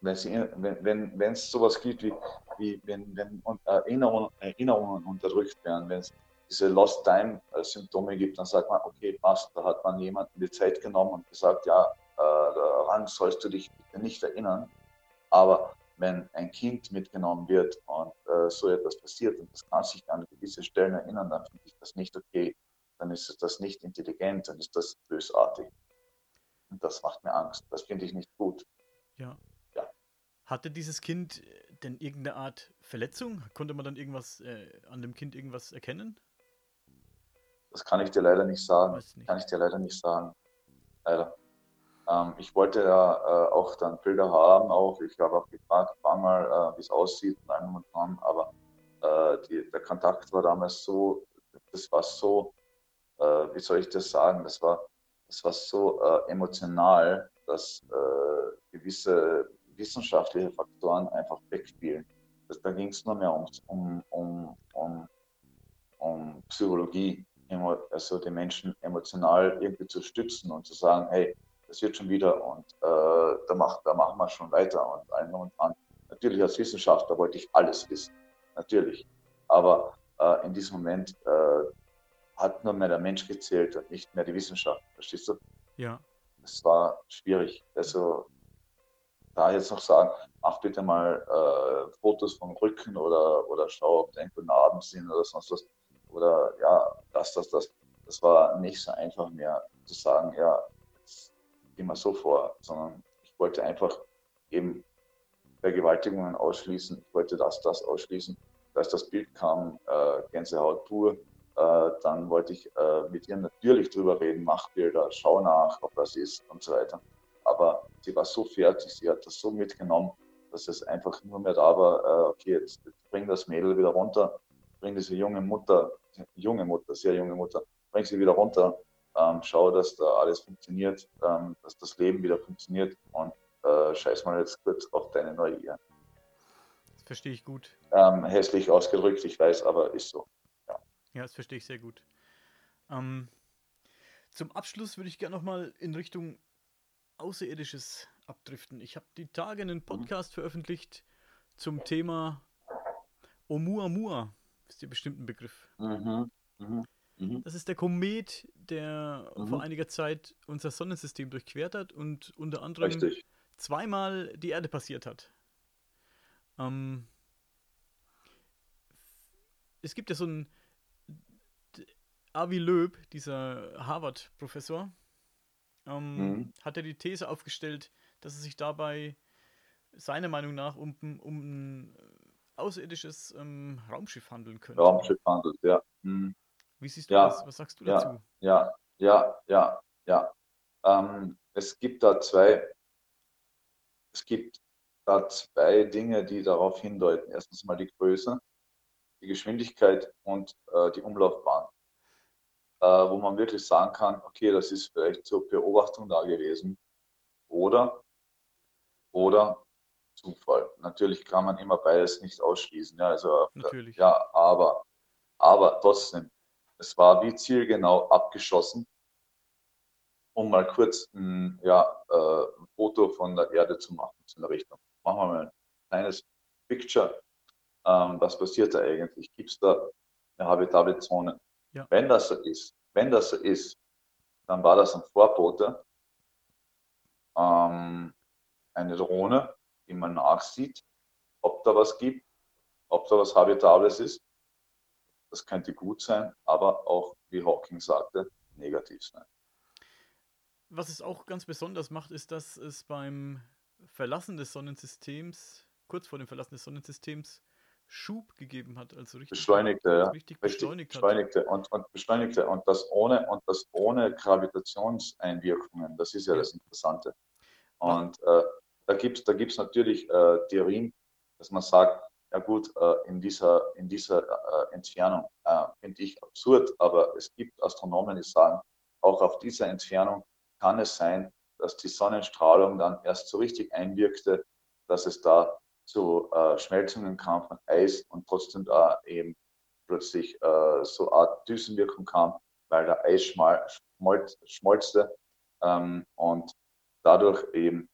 wenn es wenn, wenn, sowas gibt, wie, wie wenn, wenn Erinnerungen, Erinnerungen unterdrückt werden, wenn es diese Lost Time-Symptome gibt, dann sagt man, okay, passt, da hat man jemanden die Zeit genommen und gesagt, ja, äh, daran sollst du dich nicht erinnern. Aber wenn ein Kind mitgenommen wird und äh, so etwas passiert und das kann sich an gewisse Stellen erinnern, dann finde ich das nicht okay. Dann ist das nicht intelligent, dann ist das bösartig. Und das macht mir Angst. Das finde ich nicht gut. Ja. ja. Hatte dieses Kind denn irgendeine Art Verletzung? Konnte man dann irgendwas äh, an dem Kind irgendwas erkennen? Das kann ich dir leider nicht sagen. Nicht. Kann ich dir leider nicht sagen. Leider. Ähm, ich wollte ja äh, auch dann Bilder haben, auch. Ich habe auch gefragt, wann mal, äh, wie es aussieht und allem und dran, aber äh, die, der Kontakt war damals so, das war so, äh, wie soll ich das sagen, das war, das war so äh, emotional, dass äh, gewisse wissenschaftliche Faktoren einfach wegspielen. Das, da ging es nur mehr um, um, um, um, um Psychologie, also die Menschen emotional irgendwie zu stützen und zu sagen, hey, das wird schon wieder und äh, da, mach, da machen wir schon weiter und allen und an. Natürlich als Wissenschaftler wollte ich alles wissen, natürlich. Aber äh, in diesem Moment äh, hat nur mehr der Mensch gezählt und nicht mehr die Wissenschaft, verstehst du? Ja. Es war schwierig. Also da jetzt noch sagen, mach bitte mal äh, Fotos vom Rücken oder, oder schau, ob da irgendwo Narben sind oder sonst was. Oder ja, das, das, das. Das war nicht so einfach mehr zu sagen, ja, immer so vor, sondern ich wollte einfach eben Vergewaltigungen ausschließen. Ich wollte das, das ausschließen. Als das Bild kam, äh, Gänsehaut pur, äh, dann wollte ich äh, mit ihr natürlich drüber reden, mach Bilder, schau nach, ob das ist und so weiter. Aber sie war so fertig, sie hat das so mitgenommen, dass es einfach nur mehr da war, äh, okay, jetzt, jetzt bring das Mädel wieder runter, bring diese junge Mutter, junge Mutter, sehr junge Mutter, bring sie wieder runter ähm, schau, dass da alles funktioniert, ähm, dass das Leben wieder funktioniert und äh, scheiß mal jetzt kurz auf deine Neugier. Das verstehe ich gut. Ähm, hässlich ausgedrückt, ich weiß, aber ist so. Ja, ja das verstehe ich sehr gut. Ähm, zum Abschluss würde ich gerne nochmal in Richtung Außerirdisches abdriften. Ich habe die Tage einen Podcast mhm. veröffentlicht zum Thema Oumuamua. Ist dir bestimmt ein Begriff. Mhm. Mhm. Mhm. Das ist der Komet, der mhm. vor einiger Zeit unser Sonnensystem durchquert hat und unter anderem Richtig. zweimal die Erde passiert hat. Ähm, es gibt ja so einen Avi Loeb, dieser Harvard-Professor, ähm, mhm. hat er ja die These aufgestellt, dass es sich dabei seiner Meinung nach um, um ein außerirdisches ähm, Raumschiff handeln könnte. Raumschiff handelt, ja. Mhm. Wie siehst du ja, das? Was sagst du ja, dazu? Ja, ja, ja, ja. Ähm, es gibt da zwei, es gibt da zwei Dinge, die darauf hindeuten. Erstens mal die Größe, die Geschwindigkeit und äh, die Umlaufbahn. Äh, wo man wirklich sagen kann, okay, das ist vielleicht zur Beobachtung da gewesen. Oder, oder Zufall. Natürlich kann man immer beides nicht ausschließen. Ja, also, Natürlich. ja aber, aber trotzdem, es war wie zielgenau abgeschossen, um mal kurz ein, ja, äh, ein Foto von der Erde zu machen, in der Richtung. Machen wir mal ein kleines Picture. Ähm, was passiert da eigentlich? Gibt es da eine habitable Zone? Ja. Wenn das so ist, wenn das so ist, dann war das ein Vorbote, ähm, eine Drohne, man nachsieht, ob da was gibt, ob da was Habitables ist. Das könnte gut sein, aber auch, wie Hawking sagte, negativ sein. Was es auch ganz besonders macht, ist, dass es beim Verlassen des Sonnensystems, kurz vor dem Verlassen des Sonnensystems, Schub gegeben hat, also richtig beschleunigte, ja. richtig beschleunigt beschleunigte und, und beschleunigte und das ohne und das ohne Gravitationseinwirkungen. Das ist ja, ja. das Interessante. Und äh, da gibt es da gibt's natürlich äh, Theorien, dass man sagt, ja gut, äh, in dieser, in dieser äh, Entfernung äh, finde ich absurd, aber es gibt Astronomen, die sagen, auch auf dieser Entfernung kann es sein, dass die Sonnenstrahlung dann erst so richtig einwirkte, dass es da zu äh, Schmelzungen kam von Eis und trotzdem da eben plötzlich äh, so eine Art Düsenwirkung kam, weil der Eis schmolz, schmolzte. Ähm, und dadurch eben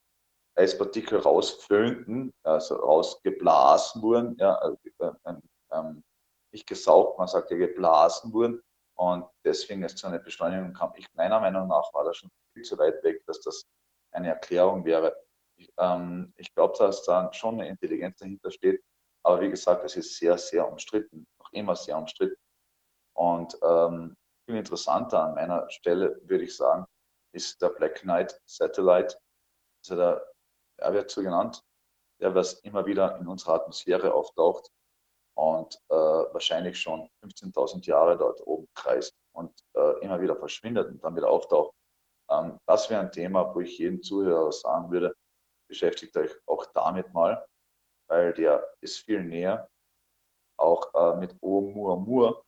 Eispartikel rausföhnten, also rausgeblasen wurden, ja, also, ähm, ähm, nicht gesaugt, man sagt ja geblasen wurden und deswegen es zu einer Beschleunigung kam. Ich, meiner Meinung nach war das schon viel zu weit weg, dass das eine Erklärung wäre. Ich, ähm, ich glaube, dass da schon eine Intelligenz dahinter steht, aber wie gesagt, es ist sehr, sehr umstritten, noch immer sehr umstritten. Und ähm, viel interessanter an meiner Stelle, würde ich sagen, ist der Black Knight Satellite, also der er wird so genannt, der was immer wieder in unserer Atmosphäre auftaucht und äh, wahrscheinlich schon 15.000 Jahre dort oben kreist und äh, immer wieder verschwindet und dann wieder auftaucht. Ähm, das wäre ein Thema, wo ich jedem Zuhörer sagen würde, beschäftigt euch auch damit mal, weil der ist viel näher. Auch äh, mit Oumuamua,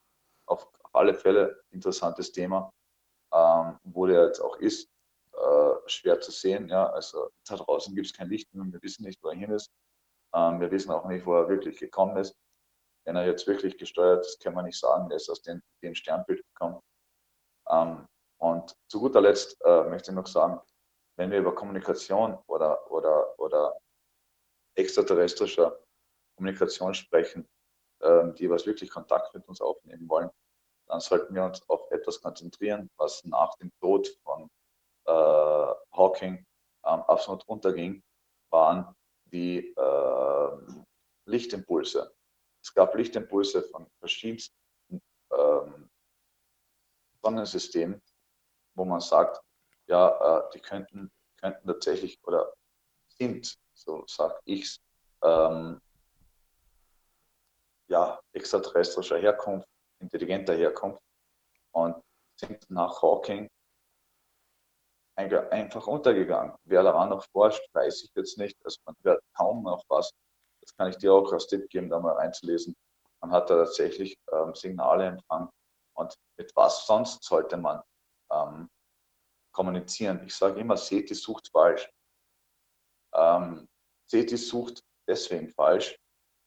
auf alle Fälle interessantes Thema, ähm, wo der jetzt auch ist, schwer zu sehen. Ja? Also da draußen gibt es kein Licht mehr, wir wissen nicht, wo er hin ist. Ähm, wir wissen auch nicht, wo er wirklich gekommen ist. Wenn er jetzt wirklich gesteuert ist, kann man nicht sagen, er ist aus dem, dem Sternbild gekommen. Ähm, und zu guter Letzt äh, möchte ich noch sagen, wenn wir über Kommunikation oder, oder, oder extraterrestrischer Kommunikation sprechen, äh, die was wirklich Kontakt mit uns aufnehmen wollen, dann sollten wir uns auf etwas konzentrieren, was nach dem Tod von Hawking ähm, absolut unterging, waren die äh, Lichtimpulse. Es gab Lichtimpulse von verschiedensten ähm, Sonnensystemen, wo man sagt, ja, äh, die könnten, könnten tatsächlich oder sind, so sage ich ähm, ja, extraterrestrischer Herkunft, intelligenter Herkunft und sind nach Hawking einfach untergegangen. Wer daran noch forscht, weiß ich jetzt nicht. Also man hört kaum noch was. Das kann ich dir auch als Tipp geben, da mal reinzulesen. Man hat da tatsächlich ähm, Signale empfangen. Und mit was sonst sollte man ähm, kommunizieren? Ich sage immer, SETI sucht falsch. Ähm, SETI sucht deswegen falsch.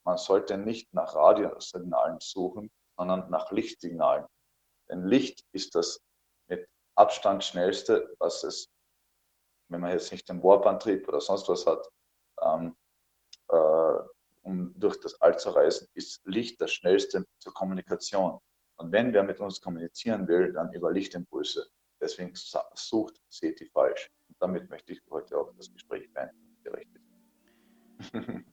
Man sollte nicht nach Radiosignalen suchen, sondern nach Lichtsignalen. Denn Licht ist das Abstand schnellste, was es, wenn man jetzt nicht den Warp-Antrieb oder sonst was hat, ähm, äh, um durch das All zu reisen, ist Licht das schnellste zur Kommunikation. Und wenn wer mit uns kommunizieren will, dann über Lichtimpulse. Deswegen sucht SETI falsch. Und damit möchte ich heute auch das Gespräch beenden.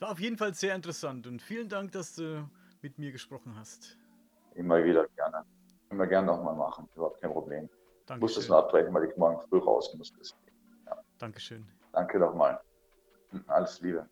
Es war auf jeden Fall sehr interessant und vielen Dank, dass du mit mir gesprochen hast. Immer wieder gerne. Immer gerne nochmal machen, überhaupt kein Problem. Dankeschön. Ich muss das nur abbrechen, weil ich morgen früh raus muss. Ja. Dankeschön. Danke nochmal. Alles Liebe.